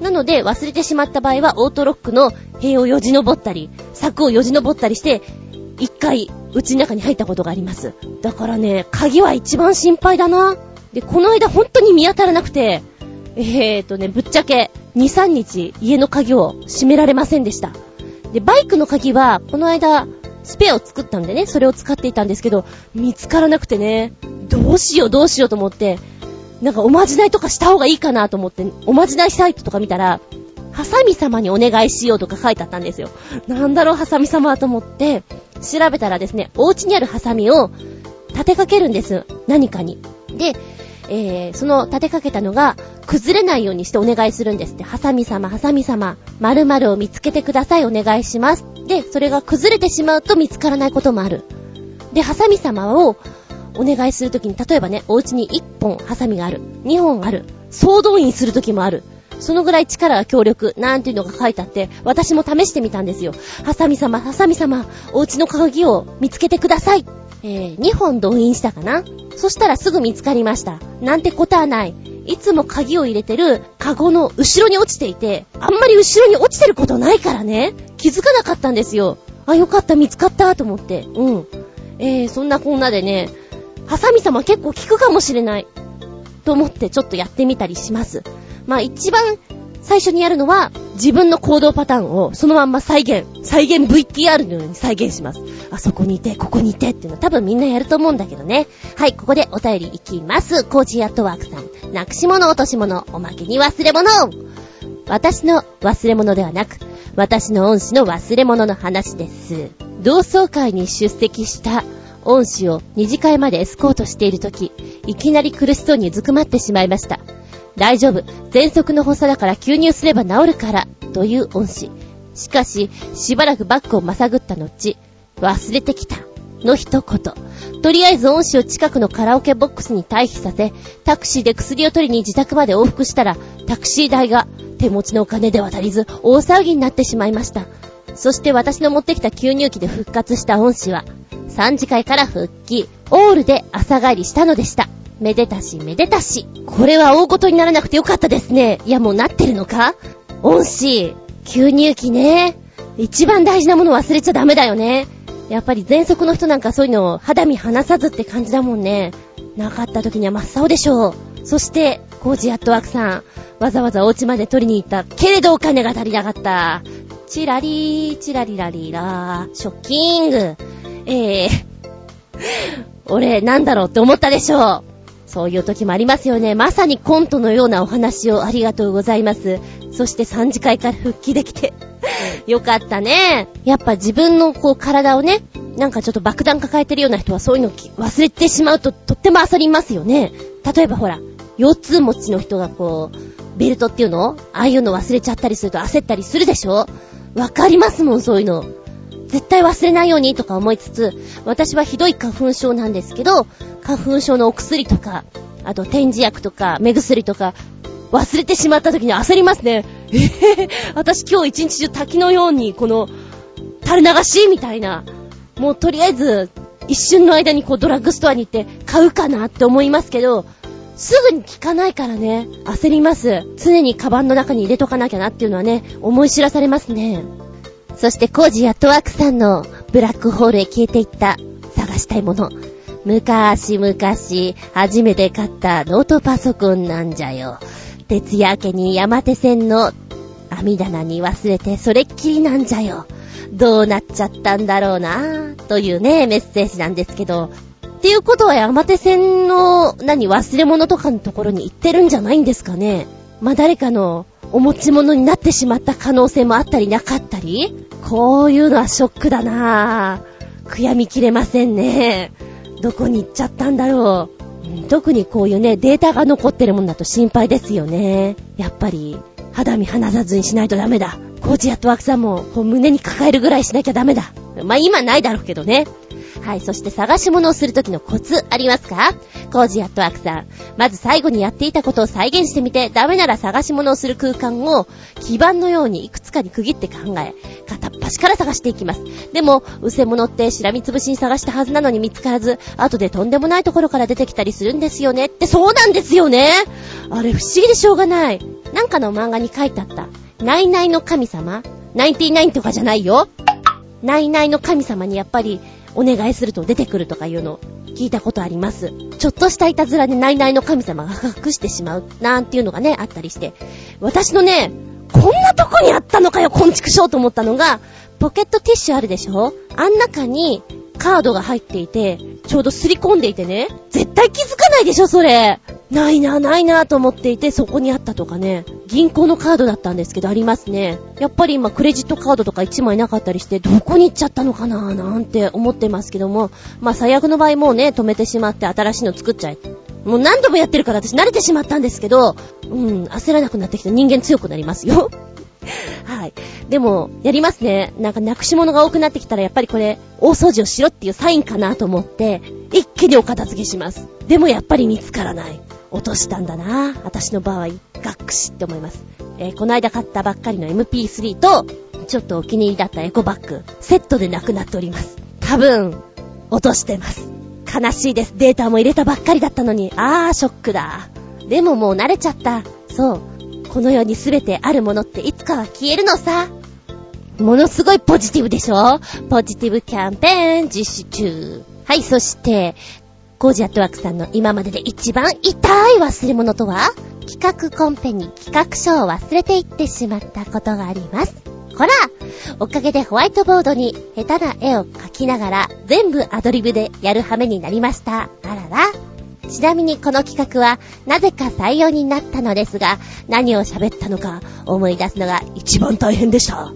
なので、忘れてしまった場合は、オートロックの塀をよじ登ったり、柵をよじ登ったりして、一回、うちの中に入ったことがあります。だからね、鍵は一番心配だな。で、この間本当に見当たらなくて、えーとね、ぶっちゃけ、2、3日家の鍵を閉められませんでした。で、バイクの鍵は、この間、スペアを作ったんでね、それを使っていたんですけど、見つからなくてね、どうしようどうしようと思って、なんかおまじないとかした方がいいかなと思って、おまじないサイトとか見たら、ハサミ様にお願いしようとか書いてあったんですよ。なんだろう、ハサミ様と思って、調べたらですね、お家にあるハサミを立てかけるんです。何かに。で、えー、その立てかけたのが、崩れないようにしてお願いするんですって。ハサミ様、ハサミ様、〇〇を見つけてください、お願いします。で、それが崩れてしまうと見つからないこともある。で、ハサミ様をお願いするときに、例えばね、お家に1本ハサミがある。2本ある。総動員するときもある。そのぐらい力が強力、なんていうのが書いてあって、私も試してみたんですよ。ハサミ様、ハサミ様、お家の鍵を見つけてください。えー、2本動員したかな？そしたらすぐ見つかりました。なんてことはない。いつも鍵を入れてるカゴの後ろに落ちていて、あんまり後ろに落ちてることないからね。気づかなかったんですよ。あ、よかった、見つかったと思って。うん。えー、そんなこんなでね、ハサミ様結構効くかもしれない。と思ってちょっとやってみたりします。まあ一番最初にやるのは、自分の行動パターンをそのまんま再現、再現 VTR のように再現します。あそこにいて、ここにいてっていうのは多分みんなやると思うんだけどね。はい、ここでお便りいきます。コーチアットワークさん。なくし物、落とし物、おまけに忘れ物私の忘れ物ではなく、私の恩師の忘れ物の話です。同窓会に出席した恩師を二次会までエスコートしているとき、いきなり苦しそうにうずくまってしまいました。大丈夫。喘息の発作だから吸入すれば治るから。という恩師。しかし、しばらくバッグをまさぐった後、忘れてきた。の一言。とりあえず恩師を近くのカラオケボックスに退避させ、タクシーで薬を取りに自宅まで往復したら、タクシー代が手持ちのお金では足りず、大騒ぎになってしまいました。そして私の持ってきた吸入器で復活した恩師は、3次会から復帰、オールで朝帰りしたのでした。めでたしめでたし。これは大事にならなくてよかったですね。いやもうなってるのか？恩師、吸入器ね。一番大事なもの忘れちゃダメだよね。やっぱり喘息の人なんかそういうのを肌身離さずって感じだもんね。なかった時には真っ青でしょう。そして、コージアットワークさん、わざわざお家まで取りに行った。けれどお金が足りなかった。チラリー、チラリラリーラー、ショッキング。えー、俺なんだろうって思ったでしょう。そういう時もありますよね。まさにコントのようなお話をありがとうございます。そして3次会から復帰できてよかったね。やっぱ自分のこう体をね、なんかちょっと爆弾抱えてるような人はそういうの忘れてしまうととっても焦りますよね。例えばほら、腰痛持ちの人がこう、ベルトっていうの？ああいうの忘れちゃったりすると焦ったりするでしょ？わかりますもん、そういうの。絶対忘れないようにとか思いつつ、私はひどい花粉症なんですけど、花粉症のお薬とか、あと点字薬とか、目薬とか、忘れてしまった時に焦りますね。え、ー、私今日一日中滝のように、この、垂れ流しみたいな。もうとりあえず、一瞬の間にこうドラッグストアに行って買うかなって思いますけど、すぐに効かないからね、焦ります。常にカバンの中に入れとかなきゃなっていうのはね、思い知らされますね。そしてコージやトワークさんのブラックホールへ消えていった探したいもの。昔々、初めて買ったノートパソコンなんじゃよ。徹夜明けに山手線の網棚に忘れてそれっきりなんじゃよ。どうなっちゃったんだろうなというね、メッセージなんですけど、っていうことは山手線の、何、忘れ物とかのところに行ってるんじゃないんですかね。まあ、誰かのお持ち物になってしまった可能性もあったりなかったり？こういうのはショックだなぁ。悔やみきれませんね。どこに行っちゃったんだろう。特にこういうね、データが残ってるもんだと心配ですよね。やっぱり、肌身離さずにしないとダメだ。コーチやットワークさんも、こう胸に抱えるぐらいしなきゃダメだ。まあ、今ないだろうけどね。はい、そして探し物をするときのコツありますか？コージアットワークさん。まず最後にやっていたことを再現してみて、ダメなら探し物をする空間を基盤のようにいくつかに区切って考え、片っ端から探していきます。でも、うせ物ってしらみつぶしに探したはずなのに見つからず、後でとんでもないところから出てきたりするんですよねってそうなんですよねあれ不思議でしょうがない。なんかの漫画に書いてあった。ナイナイの神様？ナインティナインとかじゃないよ。ナイナイの神様にやっぱりお願いすると出てくるとかいうの聞いたことあります。ちょっとしたいたずらで内々の神様が隠してしまうなんていうのがね、あったりして。私のね、こんなとこにあったのかよ、こんちくしょうと思ったのが、ポケットティッシュあるでしょ？あん中にカードが入っていて、ちょうどすり込んでいてね、絶対気づかないでしょ、それ。ないな、ないなと思っていて、そこにあったとかね。銀行のカードだったんですけど、ありますね。やっぱり今、クレジットカードとか1枚なかったりして、どこに行っちゃったのかななんて思ってますけども、まあ最悪の場合もうね、止めてしまって新しいの作っちゃえ。もう何度もやってるから私慣れてしまったんですけど、うん、焦らなくなってきた人間強くなりますよ。はい。でも、やりますね。なんか、なくし物が多くなってきたら、やっぱりこれ、大掃除をしろっていうサインかなと思って、一気にお片付けします。でもやっぱり見つからない。落としたんだな私の場合、ガックシって思います。えー、この間買ったばっかりの MP3 と、ちょっとお気に入りだったエコバッグ、セットでなくなっております。多分、落としてます。悲しいです。データも入れたばっかりだったのに、あー、ショックだ。でももう慣れちゃった。そう。この世に全てあるものっていつかは消えるのさ。ものすごいポジティブでしょ？ポジティブキャンペーン実施中。はい、そして、コージアットワークさんの今までで一番痛い忘れ物とは？企画コンペに企画書を忘れていってしまったことがあります。ほらおかげでホワイトボードに下手な絵を描きながら全部アドリブでやる羽目になりました。あらら。ちなみにこの企画はなぜか採用になったのですが、何を喋ったのか思い出すのが一番大変でした。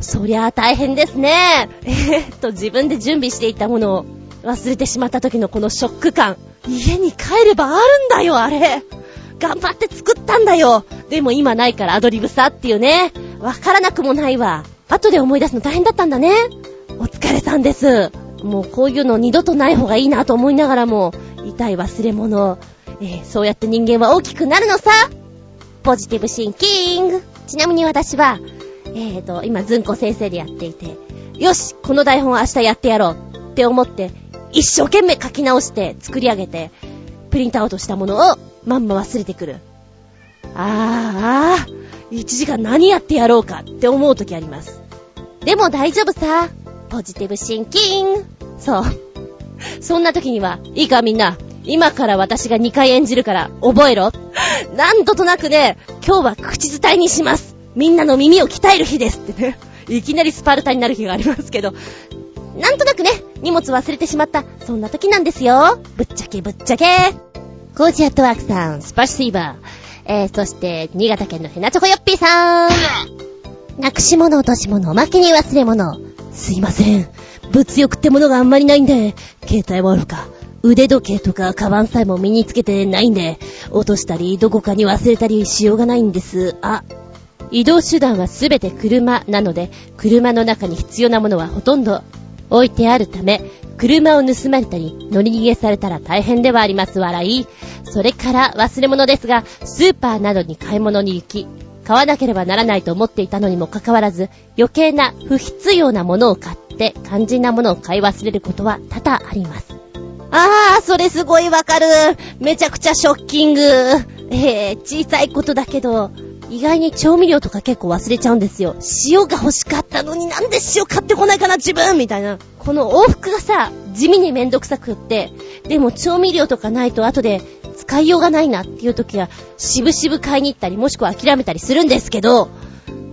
そりゃあ大変ですね。えー、っと、自分で準備していたものを忘れてしまった時のこのショック感。家に帰ればあるんだよ、あれ。頑張って作ったんだよ。でも今ないからアドリブさっていうね。わからなくもないわ。後で思い出すの大変だったんだね。お疲れさんです。もうこういうの二度とない方がいいなと思いながらも、痛い忘れ物。えー、そうやって人間は大きくなるのさ。ポジティブシンキング。ちなみに私は、えーと、今、ずんこ先生でやっていて、よしこの台本明日やってやろうって思って、一生懸命書き直して作り上げて、プリントアウトしたものをまんま忘れてくる。あーあー、1時間何やってやろうかって思う時あります。でも大丈夫さ。ポジティブシンキング。そう。そんな時には、いいかみんな、今から私が2回演じるから覚えろ。何度となくね、今日は口伝えにします。みんなの耳を鍛える日ですってね。いきなりスパルタになる日がありますけど、なんとなくね、荷物忘れてしまった。そんな時なんですよ。ぶっちゃけぶっちゃけ。コーチアットワークさん、スパシシーバー。えー、そして、新潟県のヘナチョコヨッピーさん。なくし物、落とし物、おまけに忘れ物。すいません。物欲ってものがあんまりないんで、携帯もあるか。腕時計とかカバンさえも身につけてないんで、落としたり、どこかに忘れたりしようがないんです。あ、移動手段はすべて車なので、車の中に必要なものはほとんど置いてあるため、車を盗まれたり、乗り逃げされたら大変ではあります笑い。それから忘れ物ですが、スーパーなどに買い物に行き、買わなければならないと思っていたのにもかかわらず、余計な不必要なものを買ってって肝心なものを買い忘れることは多々あります。あー、それすごいわかる。めちゃくちゃショッキング。えー、小さいことだけど、意外に調味料とか結構忘れちゃうんですよ。塩が欲しかったのになんで塩買ってこないかな自分みたいな。この往復がさ、地味にめんどくさくって、でも調味料とかないと後で使いようがないなっていう時は、しぶしぶ買いに行ったり、もしくは諦めたりするんですけど、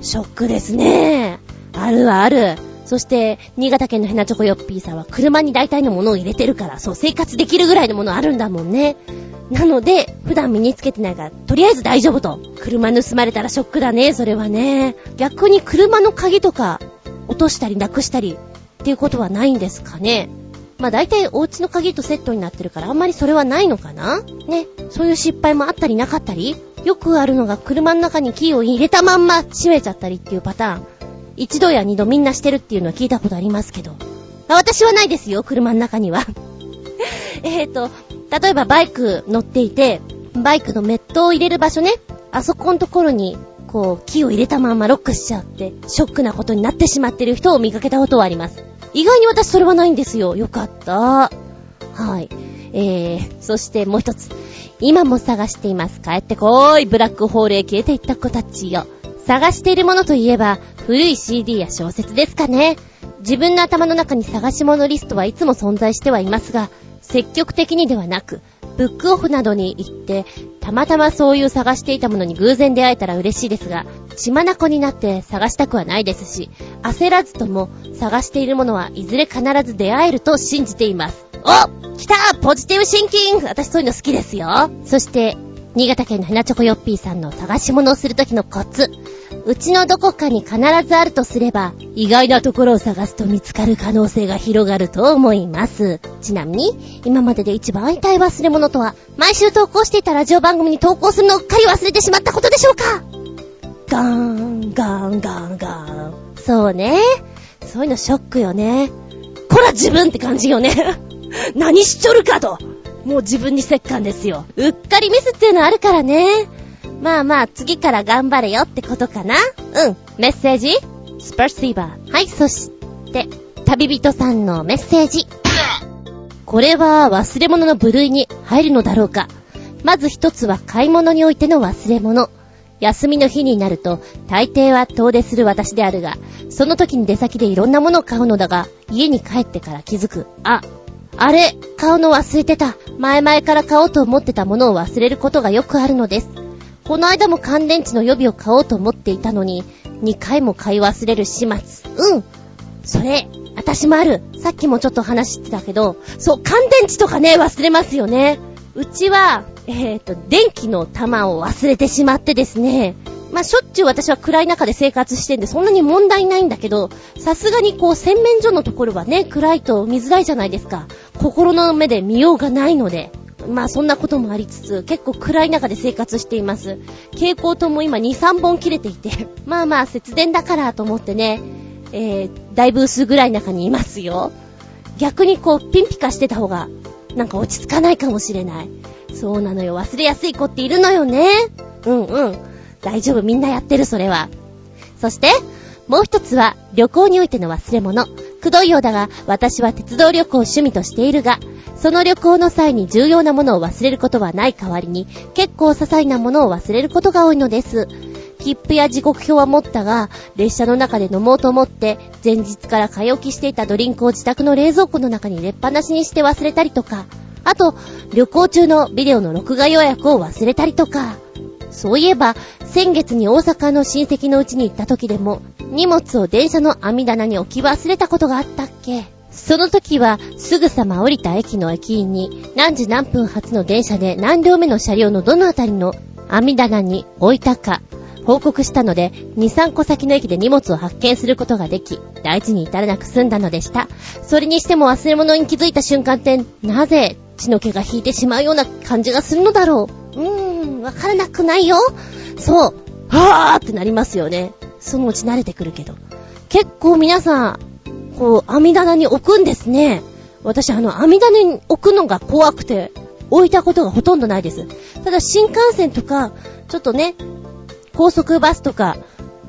ショックですね。あるはある。そして、新潟県のヘナチョコヨッピーさんは車に大体のものを入れてるから、そう、生活できるぐらいのものあるんだもんね。なので、普段身につけてないから、とりあえず大丈夫と。車盗まれたらショックだね、それはね。逆に車の鍵とか、落としたりなくしたり、っていうことはないんですかね。まあ大体お家の鍵とセットになってるからあんまりそれはないのかなね。そういう失敗もあったりなかったりよくあるのが車の中にキーを入れたまんま閉めちゃったりっていうパターン。一度や二度みんなしてるっていうのは聞いたことありますけど。私はないですよ、車の中には。えーと、例えばバイク乗っていて、バイクのメットを入れる場所ね、あそこのところに、こう、キーを入れたままロックしちゃって、ショックなことになってしまってる人を見かけたことはあります。意外に私それはないんですよ。よかった。はい。えー、そしてもう一つ。今も探しています。帰ってこーい。ブラックホールへ消えていった子たちよ。探しているものといえば、古い CD や小説ですかね。自分の頭の中に探し物リストはいつも存在してはいますが、積極的にではなく、ブックオフなどに行って、たまたまそういう探していたものに偶然出会えたら嬉しいですが、血眼になって探したくはないですし、焦らずとも探しているものはいずれ必ず出会えると信じています。お来たポジティブシンキング私そういうの好きですよ。そして、新潟県のヘナチョコヨッピーさんの探し物をするときのコツ。うちのどこかに必ずあるとすれば、意外なところを探すと見つかる可能性が広がると思います。ちなみに、今までで一番痛い忘れ物とは、毎週投稿していたラジオ番組に投稿するのをうっかり忘れてしまったことでしょうかガーン、ガーン、ガーン、ガーン。そうね。そういうのショックよね。こら自分って感じよね。何しちょるかと。もう自分に折感ですよ。うっかりミスっていうのあるからね。まあまあ、次から頑張れよってことかな？うん。メッセージ？スパーシーバー。はい、そして、旅人さんのメッセージ。これは忘れ物の部類に入るのだろうか。まず一つは買い物においての忘れ物。休みの日になると、大抵は遠出する私であるが、その時に出先でいろんなものを買うのだが、家に帰ってから気づく。あ、あれ、買うの忘れてた。前々から買おうと思ってたものを忘れることがよくあるのです。この間も乾電池の予備を買おうと思っていたのに、2回も買い忘れる始末。うん。それ、私もある。さっきもちょっと話してたけど、そう、乾電池とかね、忘れますよね。うちは、えっ、ー、と、電気の玉を忘れてしまってですね。まあ、しょっちゅう私は暗い中で生活してんで、そんなに問題ないんだけど、さすがにこう、洗面所のところはね、暗いと見づらいじゃないですか。心の目で見ようがないので。まあそんなこともありつつ、結構暗い中で生活しています。蛍光灯も今2、3本切れていて、まあまあ節電だからと思ってね、えー、だいぶ薄暗い中にいますよ。逆にこう、ピンピカしてた方が、なんか落ち着かないかもしれない。そうなのよ。忘れやすい子っているのよね。うんうん。大丈夫。みんなやってる、それは。そして、もう一つは、旅行においての忘れ物。くどいようだが、私は鉄道旅行を趣味としているが、その旅行の際に重要なものを忘れることはない代わりに、結構些細なものを忘れることが多いのです。切符や時刻表は持ったが、列車の中で飲もうと思って、前日から買い置きしていたドリンクを自宅の冷蔵庫の中に入れっぱなしにして忘れたりとか、あと、旅行中のビデオの録画予約を忘れたりとか、そういえば、先月に大阪の親戚の家に行った時でも、荷物を電車の網棚に置き忘れたことがあったっけその時はすぐさま降りた駅の駅員に何時何分発の電車で何両目の車両のどのあたりの網棚に置いたか報告したので2、3個先の駅で荷物を発見することができ大事に至らなく済んだのでした。それにしても忘れ物に気づいた瞬間ってなぜ血の気が引いてしまうような感じがするのだろう。うーん、わからなくないよ。そう。はーってなりますよね。そのうち慣れてくるけど。結構皆さん、こう、網棚に置くんですね。私、あの、網棚に置くのが怖くて、置いたことがほとんどないです。ただ、新幹線とか、ちょっとね、高速バスとか、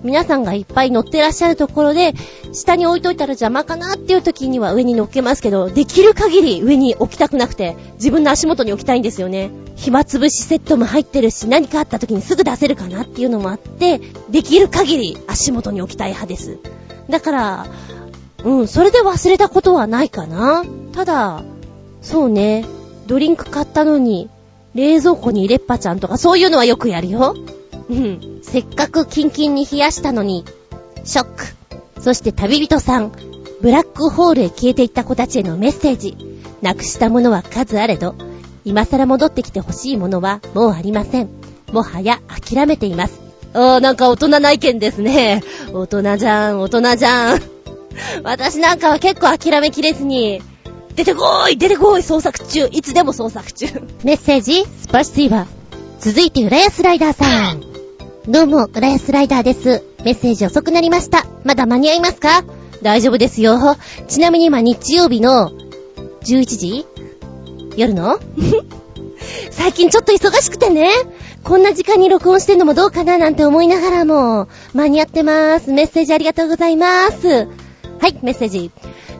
皆さんがいっぱい乗ってらっしゃるところで、下に置いといたら邪魔かなっていう時には上に乗っけますけど、できる限り上に置きたくなくて、自分の足元に置きたいんですよね。暇つぶしセットも入ってるし、何かあった時にすぐ出せるかなっていうのもあって、できる限り足元に置きたい派です。だから、うん、それで忘れたことはないかな。ただ、そうね、ドリンク買ったのに、冷蔵庫に入れっぱちゃんとかそういうのはよくやるよ。うん。せっかくキンキンに冷やしたのに、ショック。そして旅人さん、ブラックホールへ消えていった子たちへのメッセージ。なくしたものは数あれど、今更戻ってきてほしいものはもうありません。もはや諦めています。あー、なんか大人な意見ですね。大人じゃん、大人じゃん。私なんかは結構諦めきれずに、出てこーい出てこーい捜索中いつでも捜索中メッセージ、スパシティバ。続いて、浦安ライダーさん。どうも、浦安ライダーです。メッセージ遅くなりました。まだ間に合いますか？大丈夫ですよ。ちなみに今日曜日の11時？夜の？最近ちょっと忙しくてね。こんな時間に録音してんのもどうかななんて思いながらも、間に合ってまーす。メッセージありがとうございます。はい、メッセージ。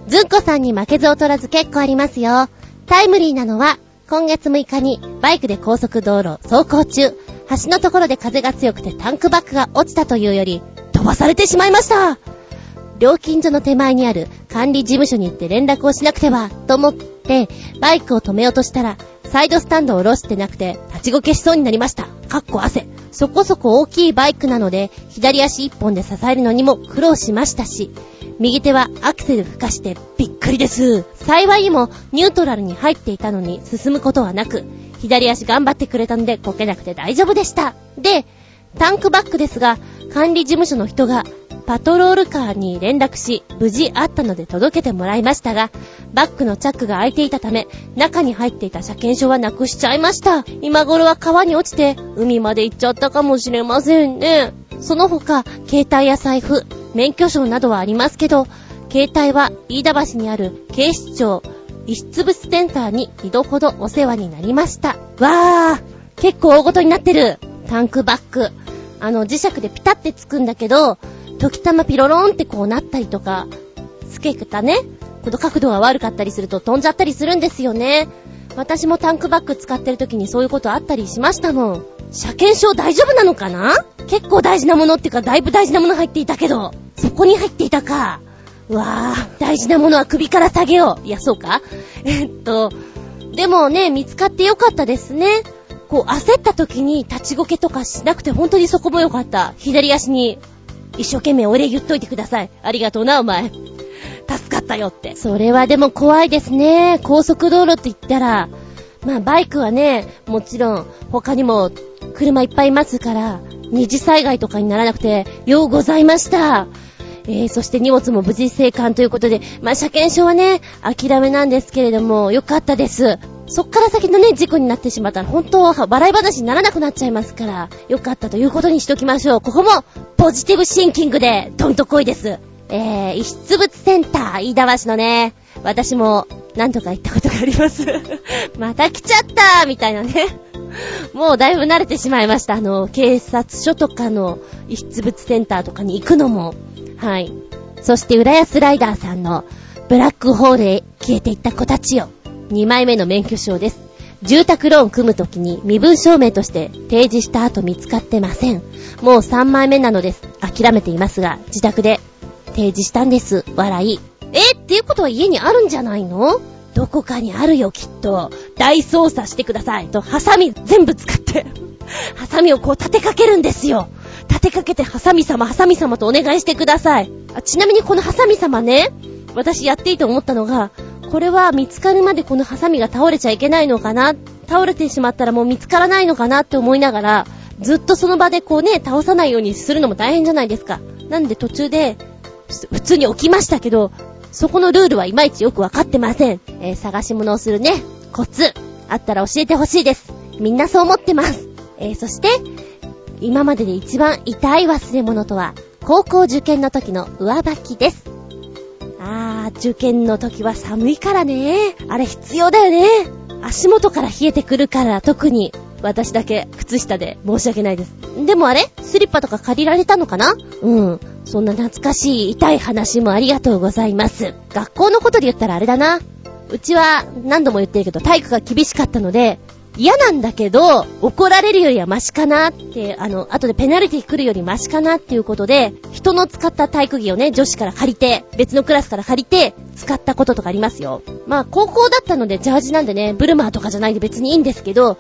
ずんこさんに負けず劣らず結構ありますよ。タイムリーなのは、今月6日にバイクで高速道路走行中、橋のところで風が強くてタンクバッグが落ちたというより、飛ばされてしまいました料金所の手前にある管理事務所に行って連絡をしなくては、と思って、バイクを止めようとしたら、サイドスタンドを下ろしてなくて、立ちこけしそうになりました。かっこ汗。そこそこ大きいバイクなので、左足一本で支えるのにも苦労しましたし、右手はアクセル吹かしてびっくりです。幸いにもニュートラルに入っていたのに進むことはなく、左足頑張ってくれたんでこけなくて大丈夫でした。で、タンクバッグですが、管理事務所の人がパトロールカーに連絡し、無事あったので届けてもらいましたが、バッグのチャックが開いていたため、中に入っていた車検証はなくしちゃいました。今頃は川に落ちて、海まで行っちゃったかもしれませんね。その他、携帯や財布、免許証などはありますけど、携帯は飯田橋にある警視庁遺失物センターに2度ほどお世話になりました。わー結構大ごとになってるタンクバッグ。あの、磁石でピタってつくんだけど、時たまピロロンってこうなったりとか、つけたね、この角度が悪かったりすると飛んじゃったりするんですよね。私もタンクバッグ使ってる時にそういうことあったりしましたもん。車検証大丈夫なのかな？結構大事なものっていうかだいぶ大事なもの入っていたけど、そこに入っていたか。うわぁ、大事なものは首から下げよう。いや、そうかえっと、でもね、見つかってよかったですね。こう、焦った時に立ちこけとかしなくて本当にそこもよかった。左足に一生懸命お礼言っといてください。ありがとうな、お前。助かったよって。それはでも怖いですね。高速道路って言ったら、まあバイクはね、もちろん他にも車いっぱいいますから、二次災害とかにならなくて、ようございました。えー、そして荷物も無事生還ということで、まあ車検証はね、諦めなんですけれども、よかったです。そっから先のね、事故になってしまったら、本当は笑い話にならなくなっちゃいますから、よかったということにしときましょう。ここも、ポジティブシンキングで、どんとこいです。えー、遺失物センター、飯田橋のね、私も、何度か行ったことがあります。また来ちゃったみたいなね。もうだいぶ慣れてしまいました。あの、警察署とかの遺失物センターとかに行くのも。はい。そして、浦安ライダーさんの、ブラックホールへ消えていった子たちよ。2枚目の免許証です。住宅ローン組むときに身分証明として提示した後見つかってません。もう3枚目なのです。諦めていますが、自宅で提示したんです。笑い。え？っていうことは家にあるんじゃないの？どこかにあるよ、きっと。大捜査してください。と、ハサミ全部使ってハサミをこう立てかけるんですよ。立てかけてハサミ様、ハサミ様とお願いしてください。あちなみにこのハサミ様ね、私やっていいと思ったのが、これは見つかるまでこのハサミが倒れちゃいけないのかな倒れてしまったらもう見つからないのかなって思いながら、ずっとその場でこうね、倒さないようにするのも大変じゃないですか。なんで途中で、普通に起きましたけど、そこのルールはいまいちよくわかってません。えー、探し物をするね、コツ、あったら教えてほしいです。みんなそう思ってます。えー、そして、今までで一番痛い忘れ物とは、高校受験の時の上履きです。あー、受験の時は寒いからね。あれ必要だよね。足元から冷えてくるから特に私だけ靴下で申し訳ないです。でもあれスリッパとか借りられたのかな？うん。そんな懐かしい痛い話もありがとうございます。学校のことで言ったらあれだな。うちは何度も言ってるけど体育が厳しかったので、嫌なんだけど、怒られるよりはマシかなって、あの、後でペナルティ来るよりマシかなっていうことで、人の使った体育着をね、女子から借りて、別のクラスから借りて、使ったこととかありますよ。まあ、高校だったのでジャージなんでね、ブルマーとかじゃないんで別にいいんですけど、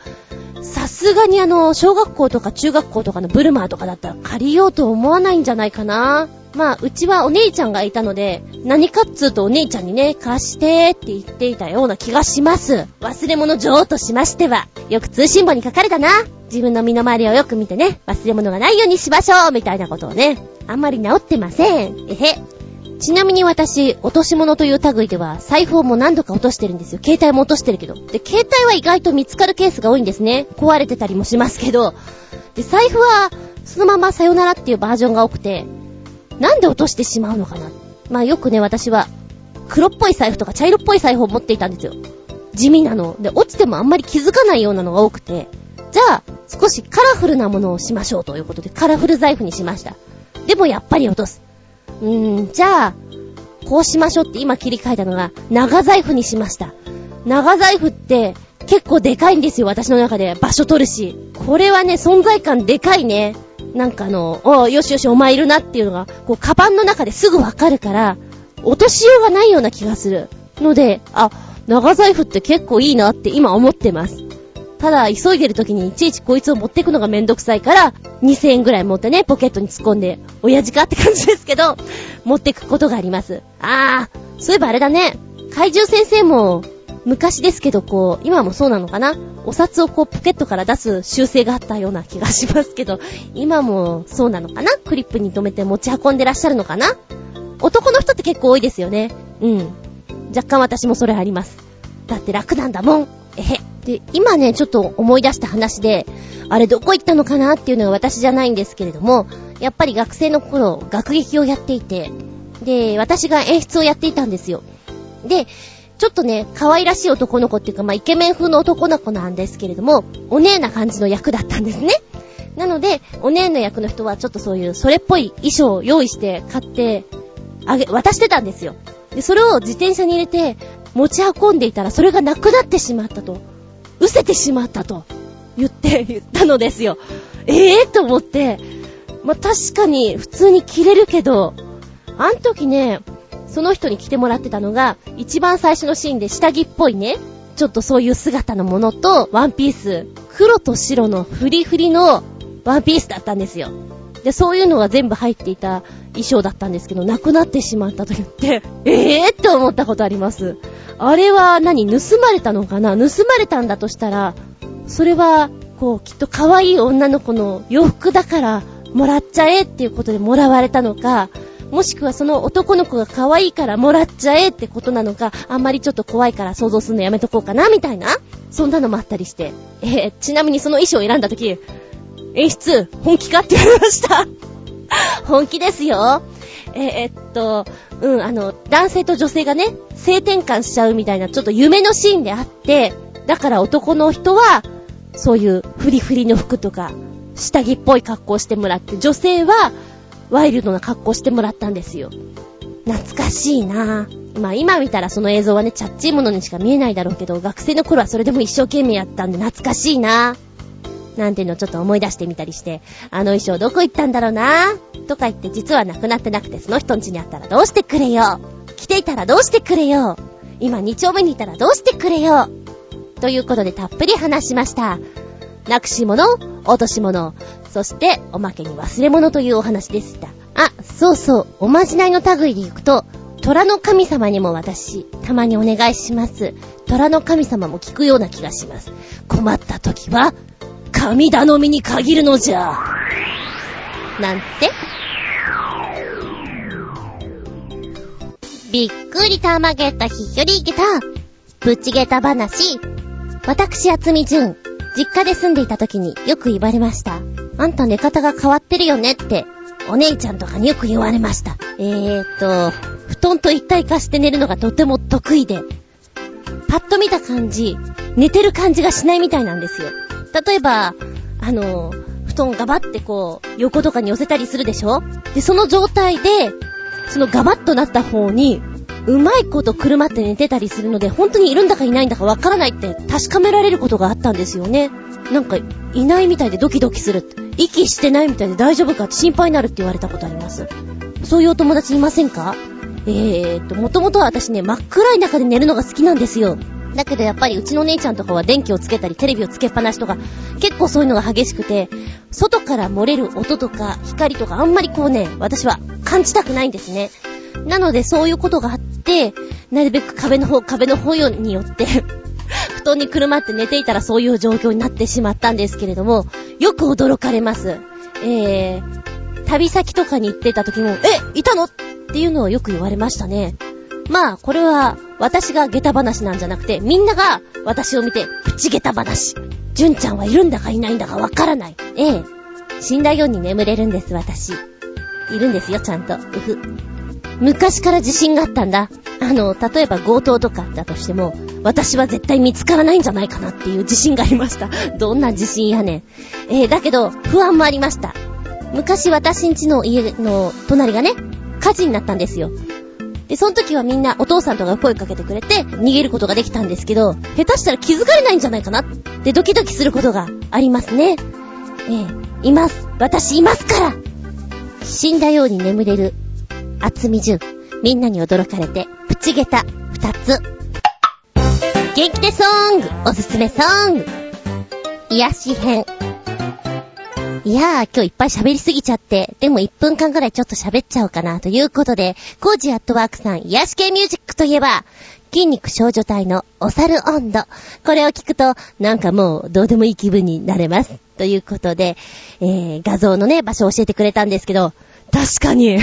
さすがにあの、小学校とか中学校とかのブルマーとかだったら借りようと思わないんじゃないかな。まあ、うちはお姉ちゃんがいたので、何かっつうとお姉ちゃんにね、貸してって言っていたような気がします。忘れ物女王としましては、よく通信簿に書かれたな。自分の身の回りをよく見てね、忘れ物がないようにしましょうみたいなことをね、あんまり治ってません。えへ。ちなみに私、落とし物という類では、財布をもう何度か落としてるんですよ。携帯も落としてるけど。で、携帯は意外と見つかるケースが多いんですね。壊れてたりもしますけど。で、財布は、そのままさよならっていうバージョンが多くて、なんで落としてしまうのかな？まあよくね、私は、黒っぽい財布とか茶色っぽい財布を持っていたんですよ。地味なの。で、落ちてもあんまり気づかないようなのが多くて、じゃあ、少しカラフルなものをしましょうということで、カラフル財布にしました。でもやっぱり落とす。うーん、じゃあ、こうしましょうって今切り替えたのが、長財布にしました。長財布って、結構でかいんですよ、私の中で。場所取るし。これはね、存在感でかいね。なんかあの、およしよしお前いるなっていうのが、こう、カバンの中ですぐわかるから、落としようがないような気がする。ので、あ、長財布って結構いいなって今思ってます。ただ、急いでる時にいちいちこいつを持ってくのがめんどくさいから、2000円ぐらい持ってね、ポケットに突っ込んで、親父かって感じですけど、持ってくことがあります。あー、そういえばあれだね。怪獣先生も、昔ですけど、こう、今もそうなのかな？お札をこうポケットから出す習性があったような気がしますけど、今もそうなのかな？クリップに留めて持ち運んでらっしゃるのかな？男の人って結構多いですよね。うん。若干私もそれあります。だって楽なんだもん。えへ。で、今ね、ちょっと思い出した話で、あれどこ行ったのかなっていうのが私じゃないんですけれども、やっぱり学生の頃、学劇をやっていて、で、私が演出をやっていたんですよ。で、ちょっとね、可愛らしい男の子っていうか、まあ、イケメン風の男の子なんですけれども、お姉な感じの役だったんですね。なので、お姉の役の人はちょっとそういう、それっぽい衣装を用意して買って、あげ、渡してたんですよ。で、それを自転車に入れて、持ち運んでいたら、それがなくなってしまったと。失せてしまったと。言って、言ったのですよ。ええー、と思って、まあ、確かに普通に着れるけど、あん時ね、その人に着てもらってたのが、一番最初のシーンで下着っぽいね、ちょっとそういう姿のものと、ワンピース、黒と白のフリフリのワンピースだったんですよ。で、そういうのが全部入っていた衣装だったんですけど、なくなってしまったと言って、え えー、って思ったことあります。あれは何盗まれたのかな？盗まれたんだとしたら、それは、こう、きっと可愛い女の子の洋服だから、もらっちゃえっていうことでもらわれたのか、もしくはその男の子が可愛いからもらっちゃえってことなのか、あんまりちょっと怖いから想像するのやめとこうかな、みたいな。そんなのもあったりして。えー、ちなみにその衣装を選んだ時、演出、本気かって言われました。本気ですよ。えー、えっと、うん、あの、男性と女性がね、性転換しちゃうみたいな、ちょっと夢のシーンであって、だから男の人は、そういうフリフリの服とか、下着っぽい格好してもらって、女性は、ワイルドな格好してもらったんですよ。懐かしいなぁ。まあ今見たらその映像はね、チャッチいものにしか見えないだろうけど、学生の頃はそれでも一生懸命やったんで懐かしいなぁ。なんていうのをちょっと思い出してみたりして、あの衣装どこ行ったんだろうな？ぁ。とか言って実はなくなってなくてその人ん家にあったらどうしてくれよ。来ていたらどうしてくれよ。今2丁目にいたらどうしてくれよ。ということでたっぷり話しました。なくし物、落とし物、そして、おまけに忘れ物というお話でした。あ、そうそう、おまじないの類で行くと、虎の神様にも私、たまにお願いします。虎の神様も聞くような気がします。困った時は、神頼みに限るのじゃ。なんて？びっくりたまげたひっよりげた。ぶちげた話。私、あつみじゅん。実家で住んでいた時によく言われました。あんた寝方が変わってるよねって、お姉ちゃんとかによく言われました。えーと、布団と一体化して寝るのがとても得意で、パッと見た感じ、寝てる感じがしないみたいなんですよ。例えば、あの、布団ガバってこう、横とかに寄せたりするでしょ？で、その状態で、そのガバッとなった方に、うまいこと車って寝てたりするので、本当にいるんだかいないんだかわからないって確かめられることがあったんですよね。なんか、いないみたいでドキドキする。息してないみたいで大丈夫かって心配になるって言われたことあります。そういうお友達いませんか？えーと、もともとは私ね、真っ暗い中で寝るのが好きなんですよ。だけどやっぱりうちの姉ちゃんとかは電気をつけたりテレビをつけっぱなしとか結構そういうのが激しくて外から漏れる音とか光とかあんまりこうね私は感じたくないんですね。なのでそういうことがあって、なるべく壁の方、壁の方によって布団にくるまって寝ていたらそういう状況になってしまったんですけれども、よく驚かれます。えー、旅先とかに行ってた時も、え、いたの？っていうのをよく言われましたね。まあ、これは、私が下駄話なんじゃなくて、みんなが私を見て、プチ下駄話。純ちゃんはいるんだかいないんだかわからない。ええ。死んだように眠れるんです、私。いるんですよ、ちゃんと。うふ。昔から自信があったんだ。あの、例えば強盗とかだとしても、私は絶対見つからないんじゃないかなっていう自信がありました。どんな自信やねん。えー、だけど、不安もありました。昔私んちの家の隣がね、火事になったんですよ。で、その時はみんなお父さんとか声かけてくれて逃げることができたんですけど、下手したら気づかれないんじゃないかなってドキドキすることがありますね。ええいます。私いますから死んだように眠れる厚み順。みんなに驚かれて、プチゲタ、二つ。元気でソングおすすめソング癒し編。いやー、今日いっぱい喋りすぎちゃって、でも1分間くらいちょっと喋っちゃおうかなということで、コージアットワークさん癒し系ミュージックといえば、筋肉少女隊のお猿温度。これを聞くと、なんかもうどうでもいい気分になれます。ということで、えー、画像のね、場所を教えてくれたんですけど、確かに。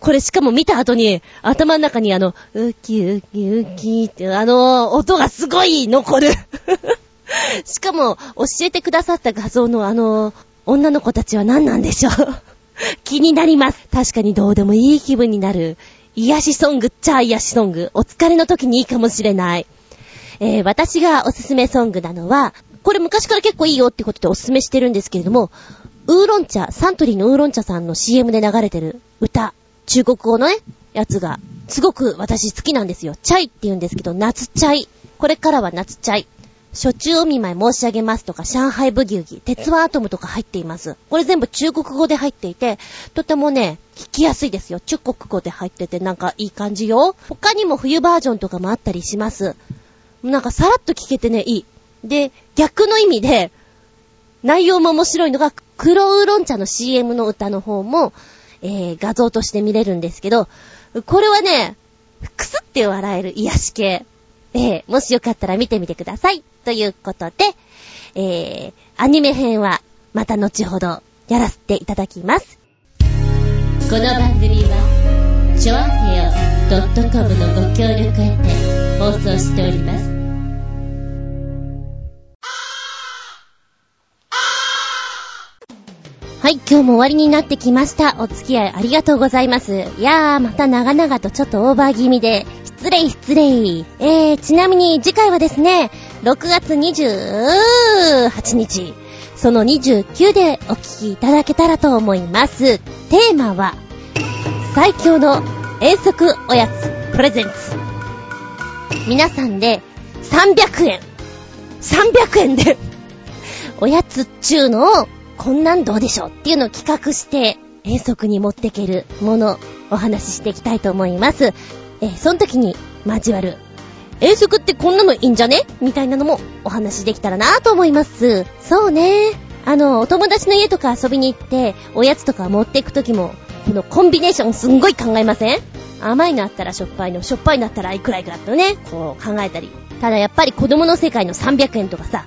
これしかも見た後に、頭の中にあの、ウキウキウキってあの、音がすごい残る。しかも、教えてくださった画像のあの、女の子たちは何なんでしょう。気になります。確かにどうでもいい気分になる。癒しソングっちゃ癒しソング。お疲れの時にいいかもしれない。えー、私がおすすめソングなのは、これ昔から結構いいよってことでおすすめしてるんですけれども、ウーロン茶、サントリーのウーロン茶さんの CM で流れてる歌、中国語のね、やつが、すごく私好きなんですよ。チャイって言うんですけど、夏チャイ。これからは夏チャイ。初中お見舞い申し上げますとか、上海ブギウギ、鉄腕アトムとか入っています。これ全部中国語で入っていて、とてもね、聞きやすいですよ。中国語で入っててなんかいい感じよ。他にも冬バージョンとかもあったりします。なんかさらっと聞けてね、いい。で、逆の意味で、内容も面白いのが、黒ウーロン茶の CM の歌の方も、えー、画像として見れるんですけど、これはね、くすって笑える癒し系。えー、もしよかったら見てみてください。ということで、えー、アニメ編はまた後ほどやらせていただきます。この番組は、ちょあへよ .com のご協力へて放送しております。はい、今日も終わりになってきました。お付き合いありがとうございます。いやー、また長々とちょっとオーバー気味で、失礼失礼。えー、ちなみに次回はですね、6月28日、その29でお聞きいただけたらと思います。テーマは、最強の遠足おやつプレゼンツ。皆さんで300円。300円でおやつっちゅうのをこんなんどうでしょう？っていうのを企画して、遠足に持っていけるもの、お話ししていきたいと思います。え、その時に交わる、遠足ってこんなのいいんじゃね？みたいなのもお話しできたらなと思います。そうね。あの、お友達の家とか遊びに行って、おやつとか持っていく時も、このコンビネーションすんごい考えません？甘いのあったらしょっぱいの、しょっぱいのあったらいくらいくらとね、こう考えたり。ただやっぱり子供の世界の300円とかさ、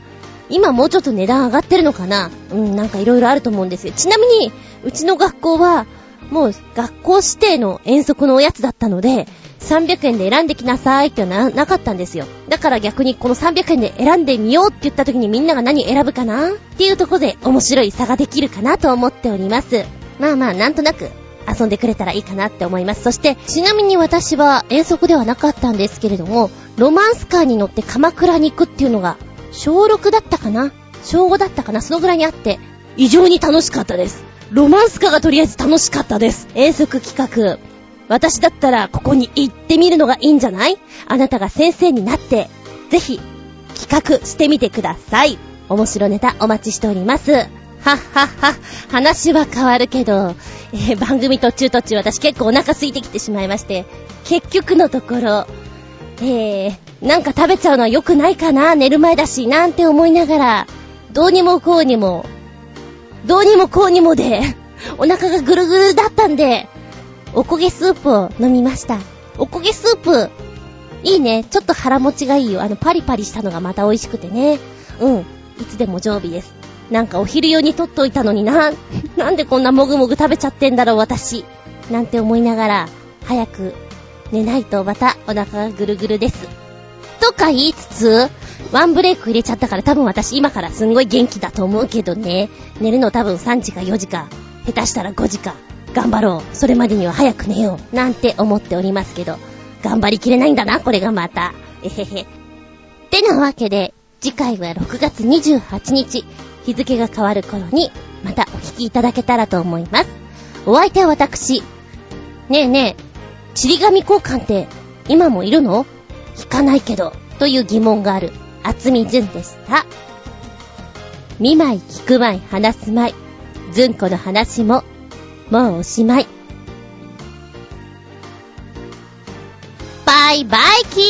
今もうちょっと値段上がってるのかな？うん、なんか色々あると思うんですよ。ちなみに、うちの学校は、もう学校指定の遠足のおやつだったので、300円で選んできなさいってな、なかったんですよ。だから逆にこの300円で選んでみようって言った時にみんなが何選ぶかなっていうとこで面白い差ができるかなと思っております。まあまあ、なんとなく遊んでくれたらいいかなって思います。そして、ちなみに私は遠足ではなかったんですけれども、ロマンスカーに乗って鎌倉に行くっていうのが、小6だったかな？小5だったかな？そのぐらいにあって、異常に楽しかったです。ロマンスカがとりあえず楽しかったです。遠足企画。私だったらここに行ってみるのがいいんじゃない？あなたが先生になって、ぜひ、企画してみてください。面白ネタお待ちしております。はっはっは、話は変わるけど、えー、番組途中途中私結構お腹空いてきてしまいまして、結局のところ、えー、なんか食べちゃうのは良くないかな寝る前だし、なんて思いながら、どうにもこうにも、どうにもこうにもで、お腹がぐるぐるだったんで、おこげスープを飲みました。おこげスープ、いいね。ちょっと腹持ちがいいよ。あの、パリパリしたのがまた美味しくてね。うん。いつでも常備です。なんかお昼用に取っといたのにな。なんでこんなもぐもぐ食べちゃってんだろう、私。なんて思いながら、早く寝ないとまたお腹がぐるぐるです。とか言いつつ、ワンブレイク入れちゃったから多分私今からすんごい元気だと思うけどね。寝るの多分3時か4時か、下手したら5時か。頑張ろう。それまでには早く寝よう。なんて思っておりますけど、頑張りきれないんだな、これがまた。えへへ。てなわけで、次回は6月28日、日付が変わる頃に、またお聞きいただけたらと思います。お相手は私。ねえねえ、ちり紙交換って今もいるの？聞かないけど、という疑問がある、厚みずんでした。見舞い聞く舞い話す舞い、ずんこの話ももうおしまい。バイバイキー